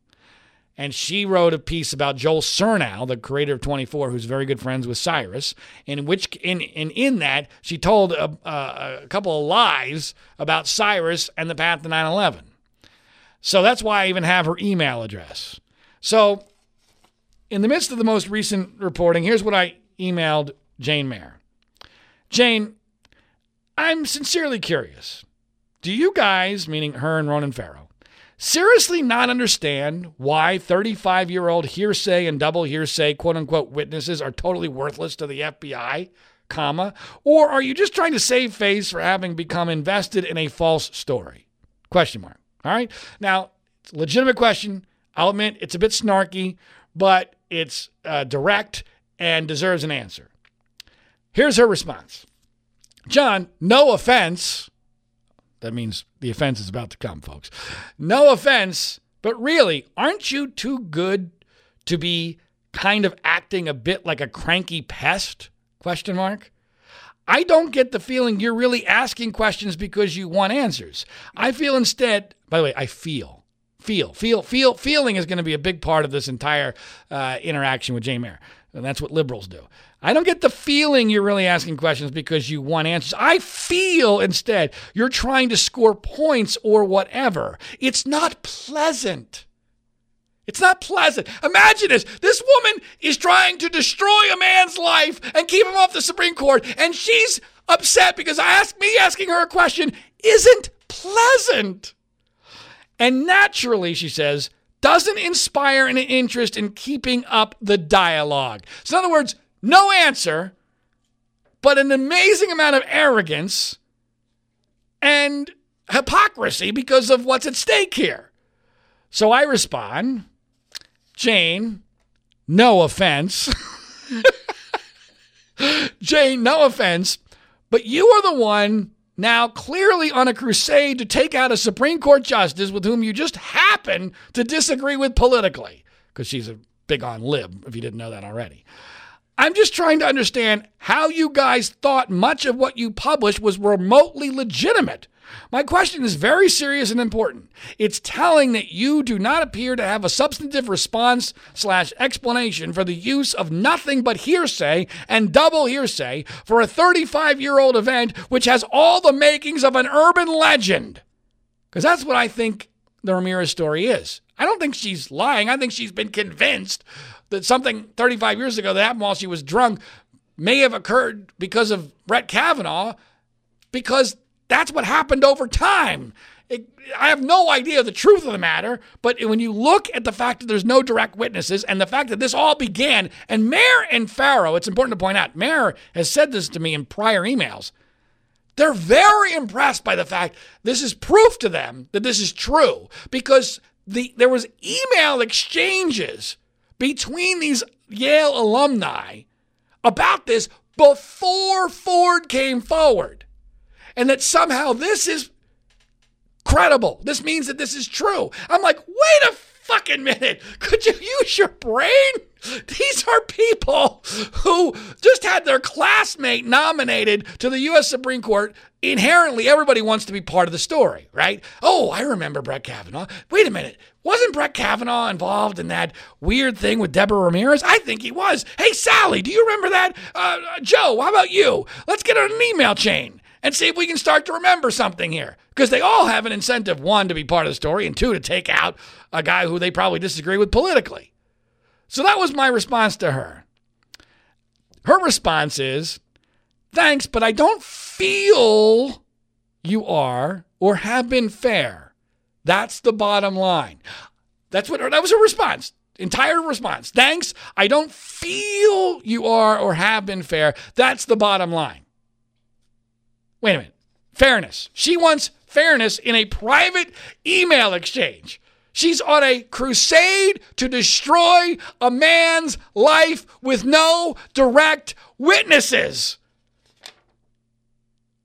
and she wrote a piece about Joel Surnow, the creator of 24, who's very good friends with Cyrus. In which, in in, in that, she told a, a, a couple of lies about Cyrus and the path to 9/11. So that's why I even have her email address. So, in the midst of the most recent reporting, here's what I emailed Jane Mayer. Jane, I'm sincerely curious. Do you guys, meaning her and Ronan Farrow, seriously not understand why 35 year old hearsay and double hearsay quote unquote witnesses are totally worthless to the FBI, comma, or are you just trying to save face for having become invested in a false story? Question mark. All right. Now, legitimate question. I'll admit it's a bit snarky, but it's uh, direct and deserves an answer. Here's her response John, no offense that means the offense is about to come, folks. No offense, but really, aren't you too good to be kind of acting a bit like a cranky pest? Question mark. I don't get the feeling you're really asking questions because you want answers. I feel instead, by the way, I feel, feel, feel, feel, feeling is going to be a big part of this entire uh, interaction with Jane Mayer. And that's what liberals do. I don't get the feeling you're really asking questions because you want answers. I feel instead you're trying to score points or whatever. It's not pleasant. It's not pleasant. Imagine this. This woman is trying to destroy a man's life and keep him off the Supreme Court, and she's upset because I ask me asking her a question isn't pleasant. And naturally, she says, doesn't inspire an interest in keeping up the dialogue. So, in other words, no answer, but an amazing amount of arrogance and hypocrisy because of what's at stake here. So I respond, Jane, no offense. <laughs> Jane, no offense, but you are the one now clearly on a crusade to take out a Supreme Court justice with whom you just happen to disagree with politically, because she's a big on lib, if you didn't know that already. I'm just trying to understand how you guys thought much of what you published was remotely legitimate. My question is very serious and important. It's telling that you do not appear to have a substantive response slash explanation for the use of nothing but hearsay and double hearsay for a 35 year old event which has all the makings of an urban legend. Because that's what I think the Ramirez story is. I don't think she's lying. I think she's been convinced that something 35 years ago that happened while she was drunk may have occurred because of Brett Kavanaugh, because that's what happened over time. It, I have no idea the truth of the matter, but when you look at the fact that there's no direct witnesses and the fact that this all began, and Mayer and Farrow, it's important to point out, Mayer has said this to me in prior emails. They're very impressed by the fact this is proof to them that this is true because the there was email exchanges between these Yale alumni about this before Ford came forward. And that somehow this is credible. This means that this is true. I'm like, wait a fucking minute. Could you use your brain? These are people who just had their classmate nominated to the U.S. Supreme Court. Inherently, everybody wants to be part of the story, right? Oh, I remember Brett Kavanaugh. Wait a minute. Wasn't Brett Kavanaugh involved in that weird thing with Deborah Ramirez? I think he was. Hey, Sally, do you remember that? Uh, Joe, how about you? Let's get on an email chain and see if we can start to remember something here. Because they all have an incentive one, to be part of the story, and two, to take out a guy who they probably disagree with politically. So that was my response to her. Her response is, Thanks, but I don't feel you are or have been fair. That's the bottom line. That's what that was her response. Entire response. Thanks. I don't feel you are or have been fair. That's the bottom line. Wait a minute. Fairness. She wants fairness in a private email exchange. She's on a crusade to destroy a man's life with no direct witnesses.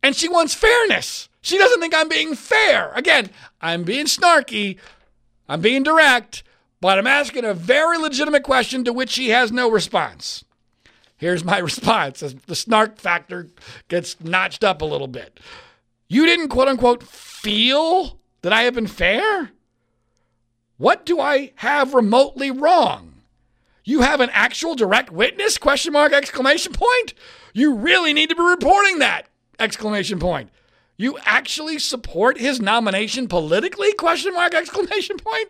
And she wants fairness. She doesn't think I'm being fair. Again, I'm being snarky, I'm being direct, but I'm asking a very legitimate question to which she has no response. Here's my <laughs> response the snark factor gets notched up a little bit. You didn't quote unquote feel that I have been fair? What do I have remotely wrong? You have an actual direct witness? Question mark exclamation point. You really need to be reporting that exclamation point. You actually support his nomination politically? Question mark <laughs> exclamation point.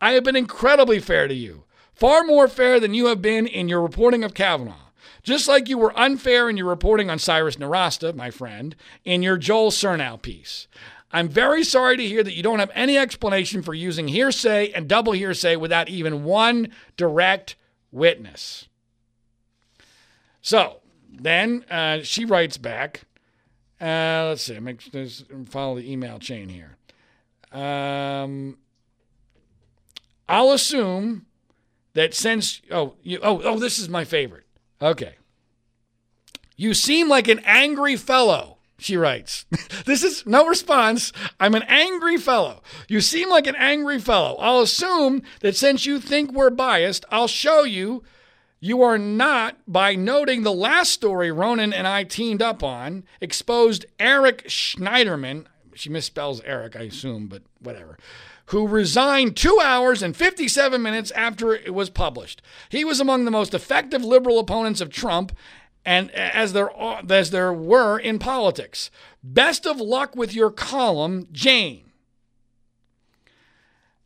I have been incredibly fair to you. Far more fair than you have been in your reporting of Kavanaugh. Just like you were unfair in your reporting on Cyrus Nowrasteh, my friend, in your Joel Surnow piece. I'm very sorry to hear that you don't have any explanation for using hearsay and double hearsay without even one direct witness. So then uh, she writes back. Uh, let's see. Make, let's follow the email chain here. Um, I'll assume that since oh you oh oh this is my favorite. Okay. You seem like an angry fellow, she writes. <laughs> this is no response. I'm an angry fellow. You seem like an angry fellow. I'll assume that since you think we're biased, I'll show you you are not by noting the last story Ronan and I teamed up on, exposed Eric Schneiderman. She misspells Eric, I assume, but whatever who resigned two hours and 57 minutes after it was published. He was among the most effective liberal opponents of Trump, and as there as there were in politics. Best of luck with your column, Jane.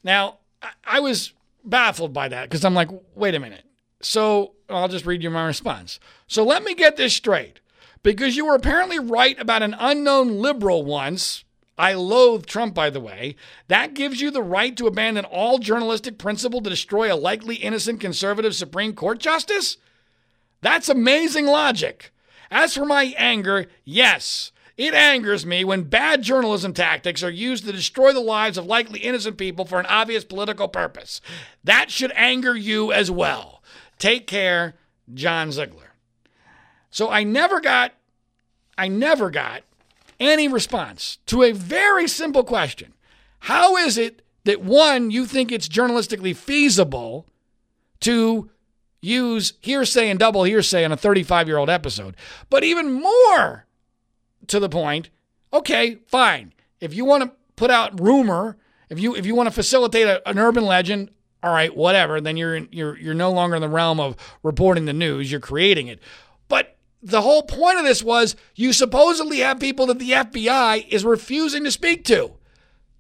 Now, I was baffled by that because I'm like, wait a minute. So I'll just read you my response. So let me get this straight. Because you were apparently right about an unknown liberal once, I loathe Trump, by the way. That gives you the right to abandon all journalistic principle to destroy a likely innocent conservative Supreme Court justice? That's amazing logic. As for my anger, yes, it angers me when bad journalism tactics are used to destroy the lives of likely innocent people for an obvious political purpose. That should anger you as well. Take care, John Ziegler. So I never got, I never got any response to a very simple question. How is it that one, you think it's journalistically feasible to use hearsay and double hearsay on a 35 year old episode? But even more to the point, okay, fine. If you want to put out rumor, if you if you want to facilitate a, an urban legend, all right, whatever, then you're in, you're you're no longer in the realm of reporting the news, you're creating it. But the whole point of this was you supposedly have people that the FBI is refusing to speak to.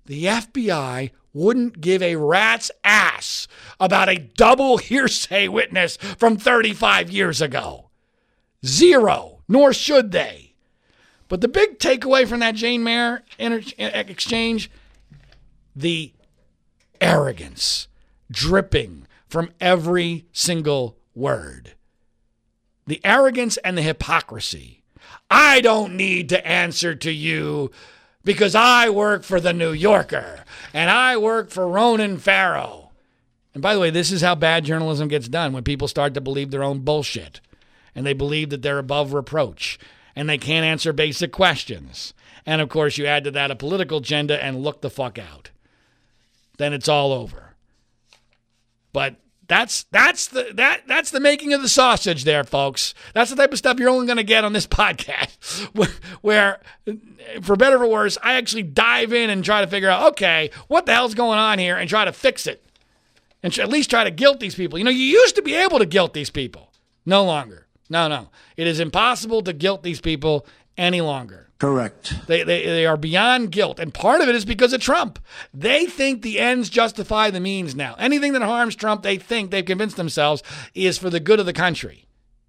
The FBI wouldn't give a rat's ass about a double <laughs> hearsay witness from 35 years ago. Zero, nor should they. But the big takeaway from that Jane Mayer inter- eh, exchange the arrogance dripping from every single word. The arrogance and the hypocrisy. I don't need to answer to you because I work for the New Yorker and I work for Ronan Farrow. And by the way, this is how bad journalism gets done when people start to believe their own bullshit and they believe that they're above reproach and they can't answer basic questions. And of course, you add to that a political agenda and look the fuck out. Then it's all over. But that's that's the that that's the making of the sausage there, folks. That's the type of stuff you're only going to get on this <laughs> podcast, where, for better or worse, I actually dive in and try to figure out, okay, what the hell's going on here, and try to fix it, and at least try to guilt these people. You know, you used to be able to guilt these people, no longer. No, no, it is impossible to guilt these people any longer. Correct. They, they, they are beyond guilt. And part of it is because of Trump. They think the ends justify the means now. Anything that harms Trump, they think, they've convinced themselves, is for the good of the country.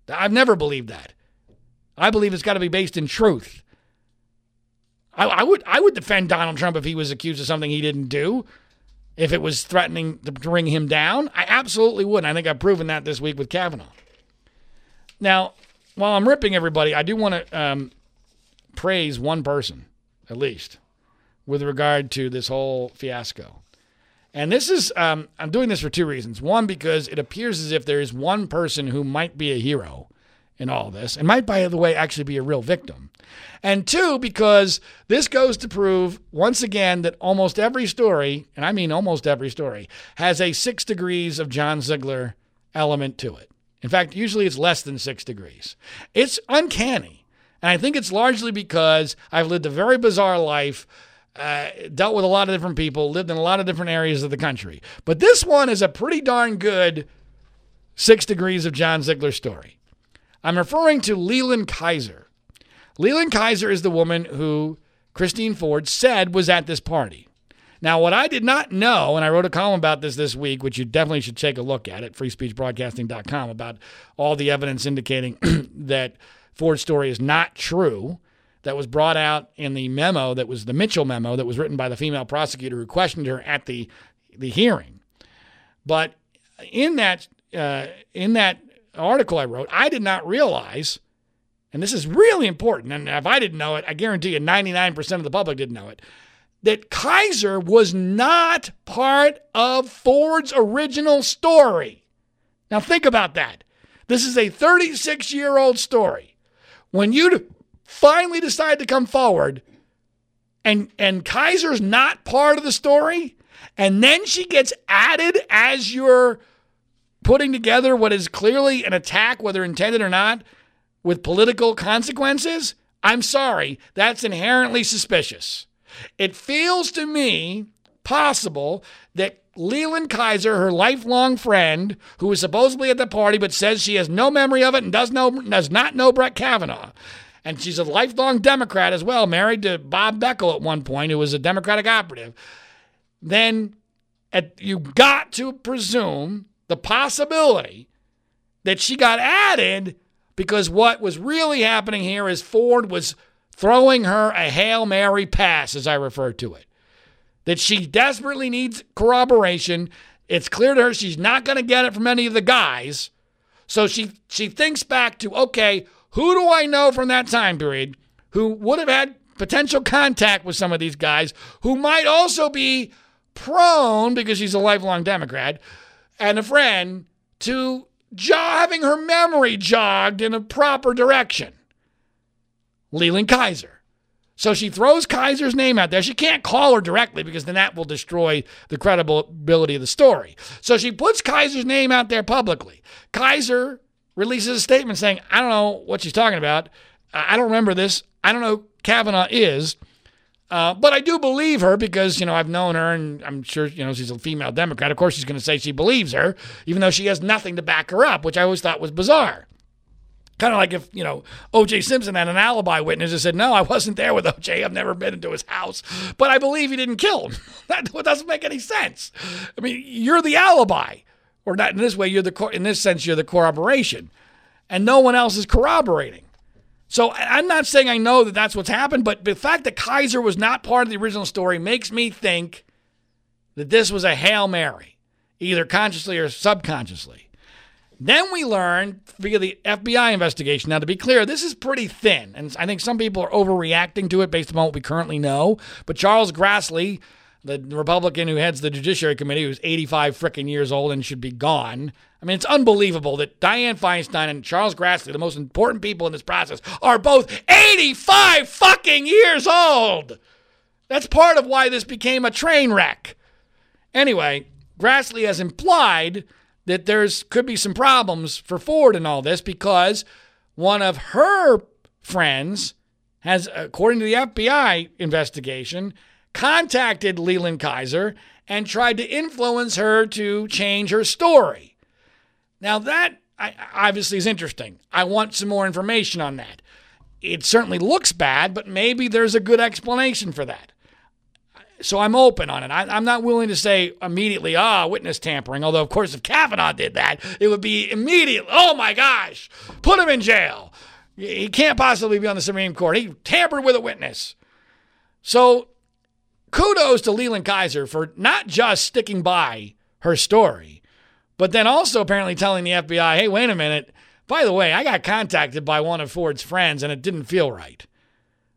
I've never believed that. I believe it's got to be based in truth. I, I, would I would defend Donald Trump if he was accused of something he didn't do. If it was threatening to bring him down, I absolutely would. I think I've proven that this week with Kavanaugh. Now, while I'm ripping everybody, I do want to um, praise one person, at least, with regard to this whole fiasco. And this is, um, I'm doing this for two reasons. One, because it appears as if there is one person who might be a hero in all this and might, by the way, actually be a real victim. And two, because this goes to prove once again that almost every story, and I mean almost every story, has a six degrees of John Ziegler element to it. In fact, usually it's less than six degrees. It's uncanny. And I think it's largely because I've lived a very bizarre life, uh, dealt with a lot of different people, lived in a lot of different areas of the country. But this one is a pretty darn good six degrees of John Ziegler story. I'm referring to Leland Keyser. Leland Keyser is the woman who Christine Ford said was at this party. Now, what I did not know, and I wrote a column about this this week, which you definitely should take a look at at freespeechbroadcasting.com about all the evidence indicating <clears throat> that Ford's story is not true that was brought out in the memo that was the Mitchell memo that was written by the female prosecutor who questioned her at the the hearing. But in that uh, in that article I wrote, I did not realize, and this is really important, and if I didn't know it, I guarantee you 99% of the public didn't know it, that Keyser was not part of Ford's original story. Now think about that. This is a 36 year old story when you finally decide to come forward and and Keyser's not part of the story and then she gets added as you're putting together what is clearly an attack whether intended or not with political consequences I'm sorry that's inherently suspicious. It feels to me possible that Leland Keyser, her lifelong friend, who was supposedly at the party but says she has no memory of it and does, know, does not know Brett Kavanaugh. And she's a lifelong Democrat as well, married to Bob Beckel at one point, who was a Democratic operative. Then at, you got to presume the possibility that she got added because what was really happening here is Ford was throwing her a Hail Mary pass, as I refer to it that she desperately needs corroboration. It's clear to her she's not going to get it from any of the guys. So she she thinks back to, okay, who do I know from that time period who would have had potential contact with some of these guys who might also be prone because she's a lifelong Democrat and a friend to having her memory jogged in a proper direction. Leland Keyser. So she throws Keyser's name out there. She can't call her directly because then that will destroy the credibility of the story. So she puts Keyser's name out there publicly. Keyser releases a statement saying, I don't know what she's talking about. I don't remember this. I don't know who Kavanaugh is. Uh, but I do believe her because, you know, I've known her and I'm sure, you know, she's a female Democrat. Of course, she's going to say she believes her, even though she has nothing to back her up, which I always thought was bizarre. Kind of like if, you know, OJ Simpson had an alibi witness and said, No, I wasn't there with OJ. I've never been into his house, but I believe he didn't kill him. <laughs> that doesn't make any sense. I mean, you're the alibi. Or not in this way, you're the, in this sense, you're the corroboration. And no one else is corroborating. So I'm not saying I know that that's what's happened, but the fact that Keyser was not part of the original story makes me think that this was a Hail Mary, either consciously or subconsciously. Then we learned via the FBI investigation. Now, to be clear, this is pretty thin, and I think some people are overreacting to it based upon what we currently know. But Charles Grassley, the Republican who heads the Judiciary Committee, who's 85 freaking years old and should be gone. I mean, it's unbelievable that Dianne Feinstein and Charles Grassley, the most important people in this process, are both 85 fucking years old. That's part of why this became a train wreck. Anyway, Grassley has implied that there's could be some problems for Ford in all this because one of her friends has, according to the FBI investigation, contacted Leland Keyser and tried to influence her to change her story. Now, that obviously is interesting. I want some more information on that. It certainly looks bad, but maybe there's a good explanation for that. So I'm open on it. I, am not willing to say immediately, ah, witness tampering. Although, of course, if Kavanaugh did that, it would be immediately, oh my gosh, put him in jail. He can't possibly be on the Supreme Court. He tampered with a witness. So kudos to Leland Keyser for not just sticking by her story, but then also apparently telling the FBI, hey, wait a minute. By the way, I got contacted by one of Ford's friends and it didn't feel right.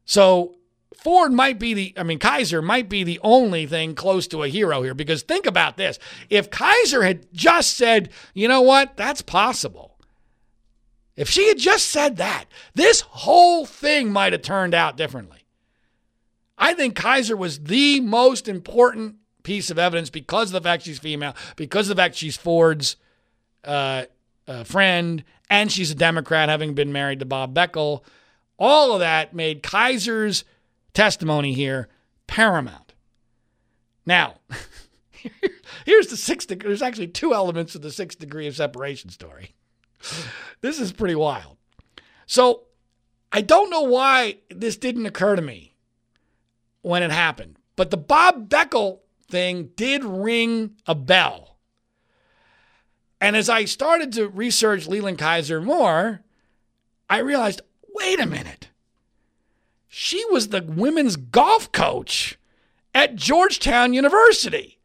So Ford might be the, I mean, Keyser might be the only thing close to a hero here because think about this. If Keyser had just said, you know what, that's possible. If she had just said that, this whole thing might have turned out differently. I think Keyser was the most important piece of evidence because of the fact she's female, because of the fact she's Ford's uh, uh, friend, and she's a Democrat, having been married to Bob Beckel. All of that made Keyser's testimony here paramount. Now, <laughs> here's the six degree. There's actually two elements of the six degree of separation story. This is pretty wild. So I don't know why this didn't occur to me when it happened. But the Bob Beckel thing did ring a bell. And as I started to research Leland Keyser more, I realized wait a minute. She was the women's golf coach at Georgetown University.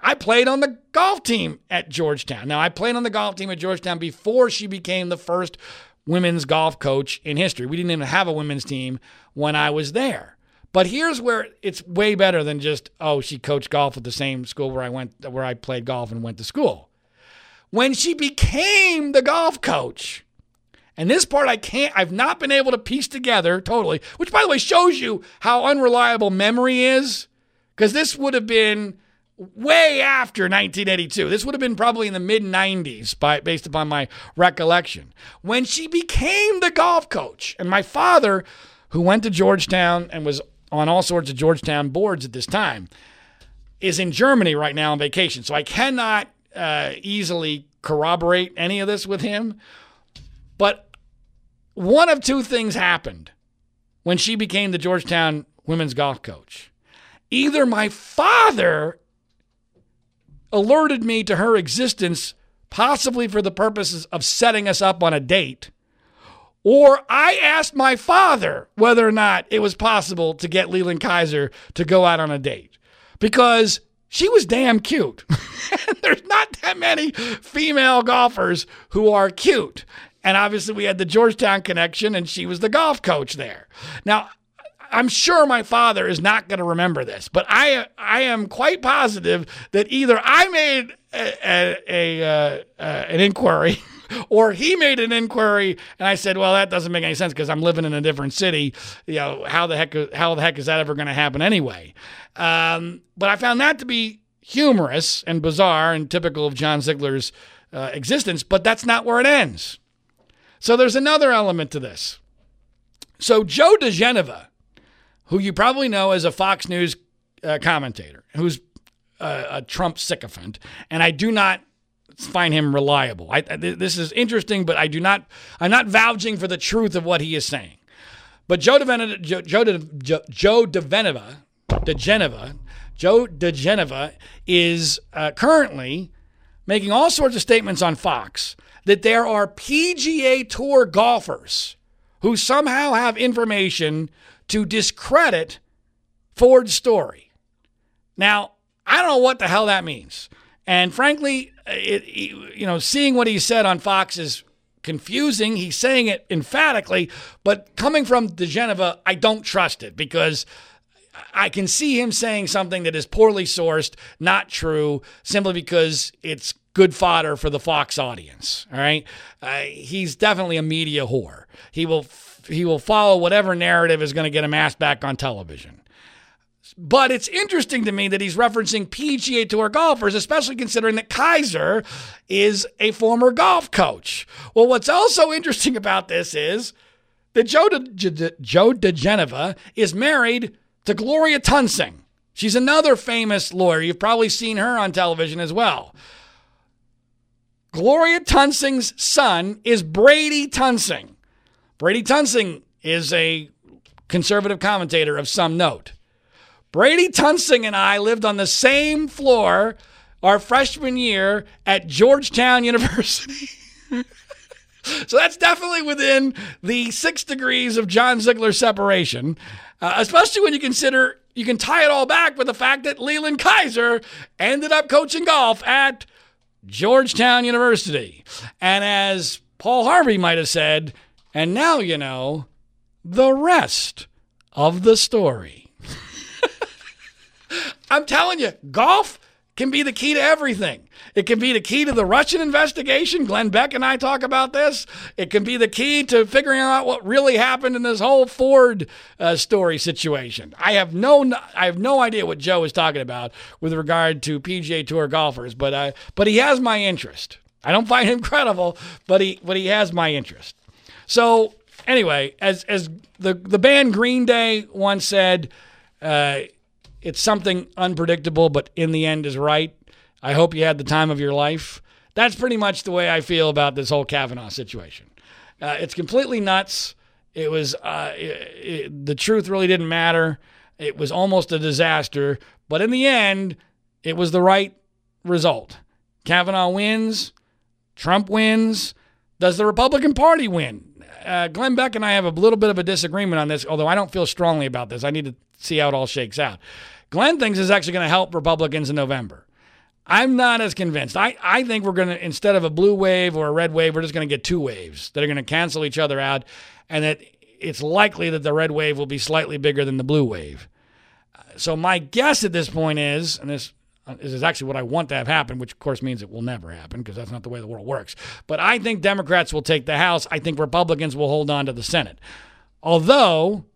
I played on the golf team at Georgetown. Now, I played on the golf team at Georgetown before she became the first women's golf coach in history. We didn't even have a women's team when I was there. But here's where it's way better than just, oh, she coached golf at the same school where I went where I played golf and went to school. When she became the golf coach, and this part I can't I've not been able to piece together totally, which by the way shows you how unreliable memory is, because this would have been way after 1982. This would have been probably in the mid 90s by, based upon my recollection. When she became the golf coach, and my father, who went to Georgetown and was on all sorts of Georgetown boards at this time, is in Germany right now on vacation. So I cannot uh, easily corroborate any of this with him. But one of two things happened when she became the Georgetown women's golf coach. Either my father alerted me to her existence, possibly for the purposes of setting us up on a date or I asked my father whether or not it was possible to get Leland Keyser to go out on a date because she was damn cute. <laughs> There's not that many female golfers who are cute. And obviously, we had the Georgetown connection, and she was the golf coach there. Now, I'm sure my father is not going to remember this, but I I am quite positive that either I made a, a, a uh, uh, an inquiry <laughs> or he made an inquiry and I said, "Well, that doesn't make any sense because I'm living in a different city. You know, how the heck how the heck is that ever going to happen anyway?" Um, but I found that to be humorous and bizarre and typical of John Ziegler's uh, existence. But that's not where it ends. So there's another element to this. So Joe diGenova, who you probably know as a Fox News uh, commentator, who's a, a Trump sycophant, and I do not find him reliable. I, this is interesting, but I do not. I'm not vouching for the truth of what he is saying. But Joe DeVenova, Joe, Joe, Joe, Joe diGenova, Joe diGenova is uh, currently making all sorts of statements on Fox that there are PGA Tour golfers who somehow have information to discredit Ford's story. Now, I don't know what the hell that means. And frankly, uh, it, you know, seeing what he said on Fox is confusing. He's saying it emphatically, but coming from diGenova, I don't trust it because I can see him saying something that is poorly sourced, not true, simply because it's good fodder for the Fox audience. All right, uh, he's definitely a media whore. He will he will follow whatever narrative is going to get him asked back on television. But it's interesting to me that he's referencing PGA Tour golfers, especially considering that Keyser is a former golf coach. Well, what's also interesting about this is that Joe, De, Joe diGenova is married to Gloria Toensing. She's another famous lawyer. You've probably seen her on television as well. Gloria Toensing's son is Brady Toensing. Brady Toensing is a conservative commentator of some note. Brady Toensing and I lived on the same floor our freshman year at Georgetown <laughs> University. so that's definitely within the six degrees of John Ziegler separation, uh, especially when you consider you can tie it all back with the fact that Leland Keyser ended up coaching golf at Georgetown University. And as Paul Harvey might have said, and now you know the rest of the story. <laughs> I'm telling you, golf can be the key to everything. It can be the key to the Russian investigation. Glenn Beck and I talk about this. It can be the key to figuring out what really happened in this whole Ford uh, story situation. I have no, I have no idea what Joe is talking about with regard to PGA Tour golfers, but uh, but he has my interest. I don't find him <laughs> credible, but he but he has my interest. So anyway, as as the the band Green Day once said. Uh, it's something unpredictable, but in the end is right. I hope you had the time of your life. That's pretty much the way I feel about this whole Kavanaugh situation. Uh, it's completely nuts. It was uh, it, it, the truth really didn't matter. It was almost a disaster, but in the end, it was the right result. Kavanaugh wins. Trump wins. Does the Republican Party win? Uh, Glenn Beck and I have a little bit of a disagreement on this, although I don't feel strongly about this. I need to see how it all shakes out. Glenn thinks is actually going to help Republicans in November. I'm not as convinced. I, I think we're going to, instead of a blue wave or a red wave, we're just going to get two waves that are going to cancel each other out, and that it's likely that the red wave will be slightly bigger than the blue wave. Uh, so my guess at this point is, and this uh, this is actually what I want to have happen, which of course means it will never happen because that's not the way the world works. But I think Democrats will take the House. I think Republicans will hold on to the Senate. Although,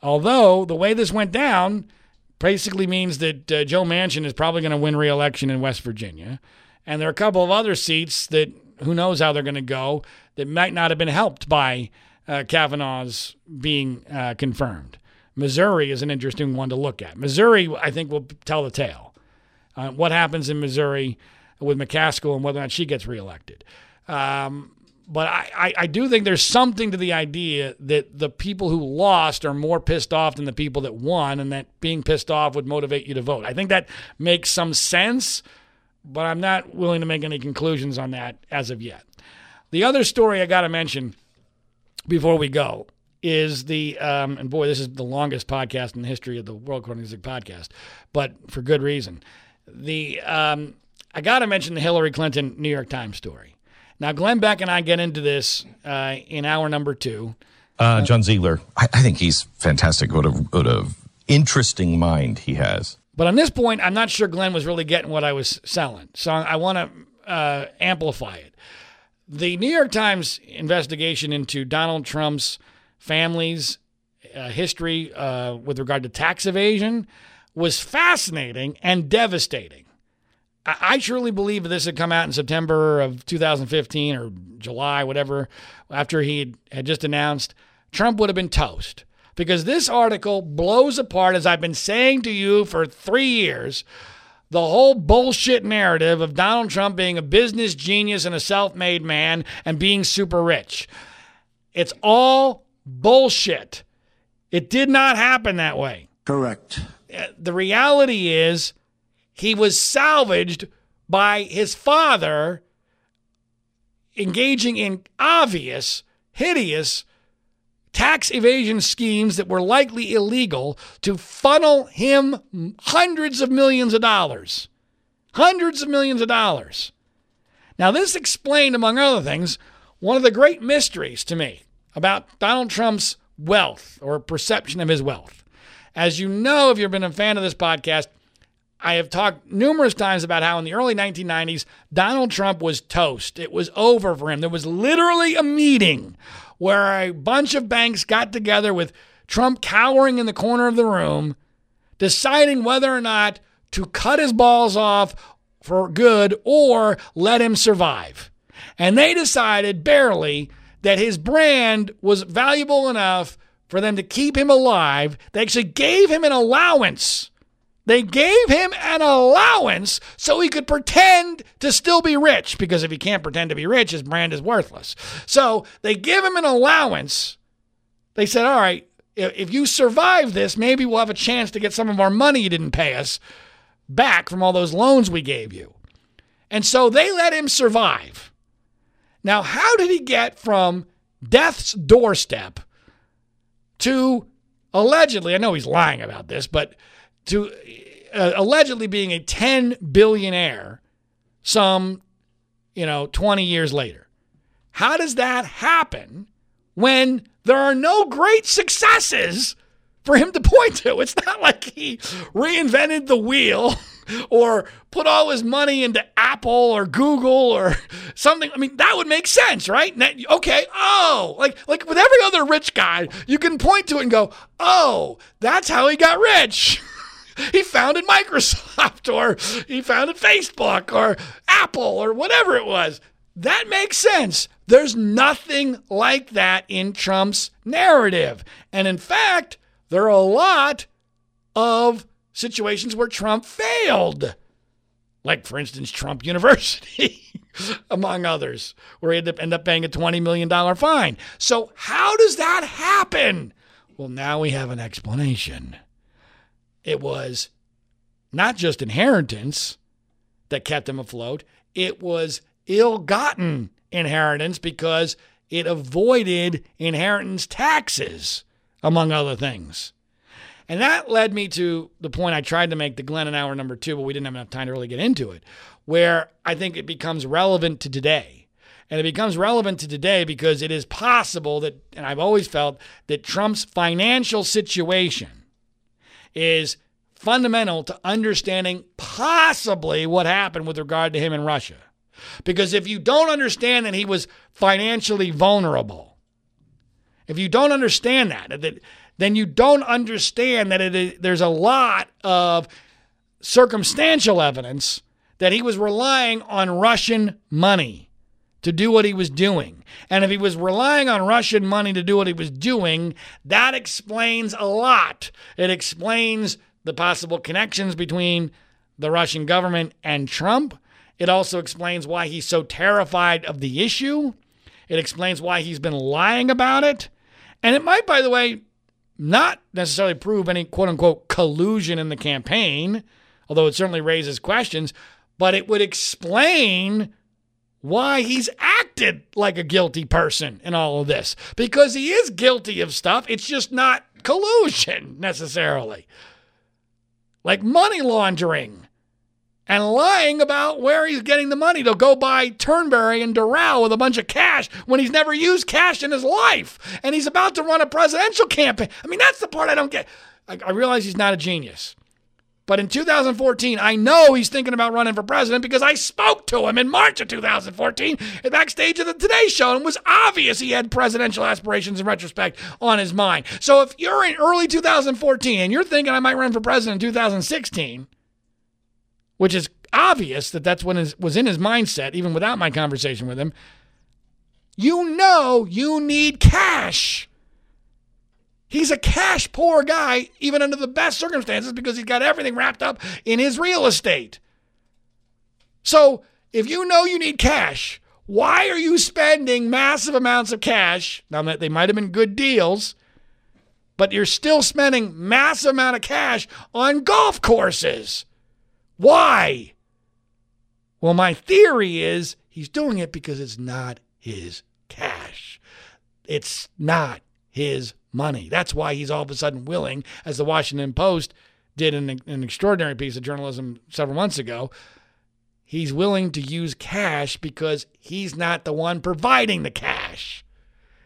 although the way this went down basically means that uh, Joe Manchin is probably going to win re-election in West Virginia, and there are a couple of other seats that who knows how they're going to go that might not have been helped by uh, Kavanaugh's being uh, confirmed. Missouri is an interesting one to look at. Missouri, I think, will tell the tale uh, what happens in Missouri with McCaskill and whether or not she gets reelected. Um, but I, I, I, do think there's something to the idea that the people who lost are more pissed off than the people that won, and that being pissed off would motivate you to vote. I think that makes some sense, but I'm not willing to make any conclusions on that as of yet. The other story I got to mention before we go is the um, and boy, this is the longest podcast in the history of the World According to podcast, but for good reason. The um, I got to mention the Hillary Clinton New York Times story. Now, Glenn Beck and I get into this uh, in hour number two. Uh, John Ziegler, I, I, think he's fantastic. What a, what a interesting mind he has. But on this point, I'm not sure Glenn was really getting what I was selling. So I want to uh, amplify it. The New York Times investigation into Donald Trump's family's uh, history uh, with regard to tax evasion was fascinating and devastating. I, truly believe if this had come out in September of 2015 or July, whatever, after he had just announced, Trump would have been toast. Because this article blows apart, as I've been saying to you for three years, the whole bullshit narrative of Donald Trump being a business genius and a self made man and being super rich. It's all bullshit. It did not happen that way. Correct. Uh, the reality is he was salvaged by his father engaging in obvious, hideous tax evasion schemes that were likely illegal to funnel him hundreds of millions of dollars. Hundreds of millions of dollars. Now, this explained, among other things, one of the great mysteries to me about Donald Trump's wealth or perception of his wealth. As you know, if you've been a fan of this podcast, I have talked numerous times about how in the early 1990s, Donald Trump was toast. It was over for him. There was literally a meeting where a bunch of banks got together with Trump cowering in the corner of the room, deciding whether or not to cut his balls off for good or let him survive. And they decided barely that his brand was valuable enough for them to keep him alive. They actually gave him an allowance they gave him an allowance so he could pretend to still be rich because if he can't pretend to be rich, his brand is worthless. So they give him an allowance. They said, all right, if you survive this, maybe we'll have a chance to get some of our money you didn't pay us back from all those loans we gave you. And so they let him survive. Now, how did he get from death's doorstep to allegedly, I know he's lying about this, but to uh, allegedly being a 10 billionaire some, you know, 20 years later. How does that happen when there are no great successes for him to point to? It's not like he reinvented the wheel <laughs> or put all his money into Apple or Google or something. I mean, that would make sense, right? Okay, oh, like like with every other rich guy, you can point to it and go, "Oh, that's how he got rich." <laughs> he founded Microsoft or he founded Facebook or Apple or whatever it was. That makes sense. There's nothing like that in Trump's narrative. And in fact, there are a lot of situations where Trump failed. Like, for instance, Trump <laughs> University, among others, where he had to end up paying a $20 million fine. So, how does that happen? Well, now we have an explanation. It was not just inheritance that kept him afloat, it was ill gotten inheritance because it avoided inheritance taxes, among other things. And that led me to the point I tried to make the Glenn in hour number two, but we didn't have enough time to really get into it, where I think it becomes relevant to today. And it becomes relevant to today because it is possible that, and I've always felt that Trump's financial situation is fundamental to understanding possibly what happened with regard to him in Russia. Because if you don't understand that he was financially vulnerable, if you don't understand that, that then you don't understand that it, there's a lot of circumstantial evidence that he was relying on Russian money to do what he was doing. And if he was relying on Russian money to do what he was doing, that explains a lot. It explains the possible connections between the Russian government and Trump. It also explains why he's so terrified of the issue. It explains why he's been lying about it. And it might, by the way, not necessarily prove any quote unquote collusion in the campaign, although it certainly raises questions, but it would explain why he's acted like a guilty person in all of this. Because he is guilty of stuff, it's just not collusion necessarily. Like money laundering and lying about where he's getting the money to go buy Turnberry and Doral with a bunch of cash when he's never used cash in his life and he's about to run a presidential campaign. I mean, that's the part I don't get. I, I realize he's not a genius. But in 2014, I know he's thinking about running for president because I spoke to him in March of 2014 backstage of the Today Show, and it was obvious he had presidential aspirations in retrospect on his mind. So if you're in early 2014 and you're thinking I might run for president in 2016, which is obvious that that's what was in his mindset, even without my conversation with him, you know you need cash. He's a cash poor guy, even under the best circumstances, because he's got everything wrapped up in his real estate. So if you know you need cash, why are you spending massive amounts of cash? Now, that they might have been good deals, but you're still spending massive amount of cash on golf courses. Why? Well, my theory is he's doing it because it's not his cash. It's not his money. That's why he's all of a sudden willing, as the Washington Post did in an extraordinary piece of journalism several months ago. He's willing to use cash because he's not the one providing the cash.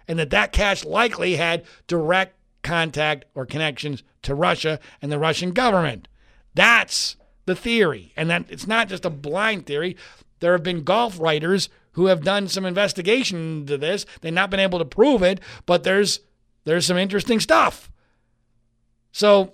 And that that cash likely had direct contact or connections to Russia and the Russian government. That's the theory. And that it's not just a blind theory. There have been golf writers who have done some investigation into this. They've not been able to prove it, but there's there's some interesting stuff. So,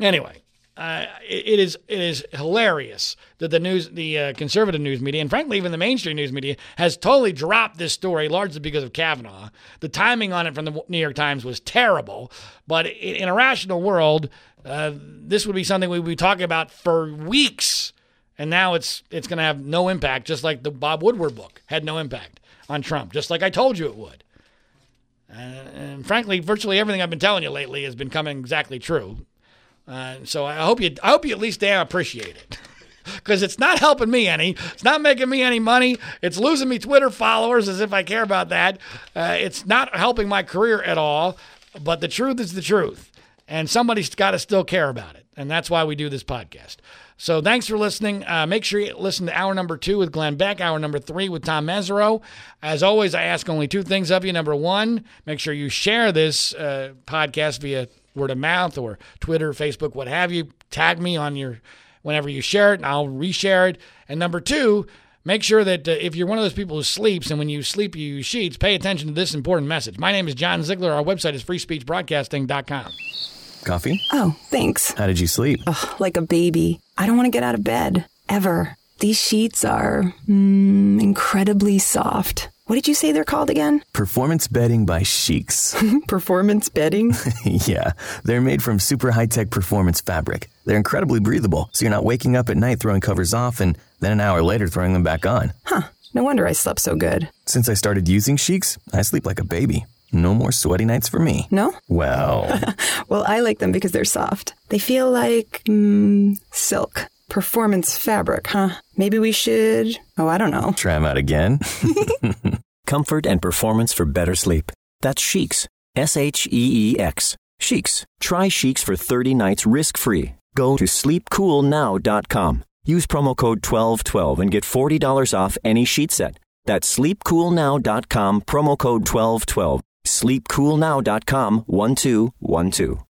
anyway, uh, it, is it is hilarious that the news, the uh, conservative news media, and frankly even the mainstream news media, has totally dropped this story largely because of Kavanaugh. The timing on it from the New York Times was terrible, but in a rational world, uh, this would be something we would be talking about for weeks, and now it's it's going to have no impact, just like the Bob Woodward book had no impact on Trump, just like I told you it would. Uh, and frankly, virtually everything I've been telling you lately has been coming exactly true. Uh, so I hope you, I hope you at least damn appreciate it, <laughs> because it's not helping me any. It's not making me any money. It's losing me Twitter followers, as if I care about that. Uh, it's not helping my career at all. But the truth is the truth, and somebody's got to still care about it, and that's why we do this podcast. So thanks for listening. Uh, make sure you listen to hour number two with Glenn Beck, hour number three with Tom Mesereau. As always, I ask only two things of you. Number one, make sure you share this uh, podcast via word of mouth or Twitter, Facebook, what have you. Tag me on your whenever you share it, and I'll reshare it. And number two, make sure that uh, if you're one of those people who sleeps and when you sleep you use sheets, pay attention to this important message. My name is John Ziegler. Our website is freespeechbroadcasting.com. Coffee? Oh, thanks. How did you sleep? Ugh, like a baby. I don't want to get out of bed. Ever. These sheets are mm, incredibly soft. What did you say they're called again? Performance bedding by Sheex. <laughs> performance bedding? <laughs> yeah, they're made from super high tech performance fabric. They're incredibly breathable, so you're not waking up at night throwing covers off and then an hour later throwing them back on. Huh, no wonder I slept so good. Since I started using Sheex, I sleep like a baby. No more sweaty nights for me. No? Well. <laughs> well, I like them because they're soft. They feel like mm, silk. Performance fabric, huh? Maybe we should. Oh, I don't know. Try them out again. <laughs> Comfort and performance for better sleep. That's Sheex. S H E E X. Sheex. Try Sheex for 30 nights risk free. Go to sleepcoolnow.com. Use promo code 1212 and get $40 off any sheet set. That's sleepcoolnow.com, promo code 1212. Sleepcoolnow.com 1212.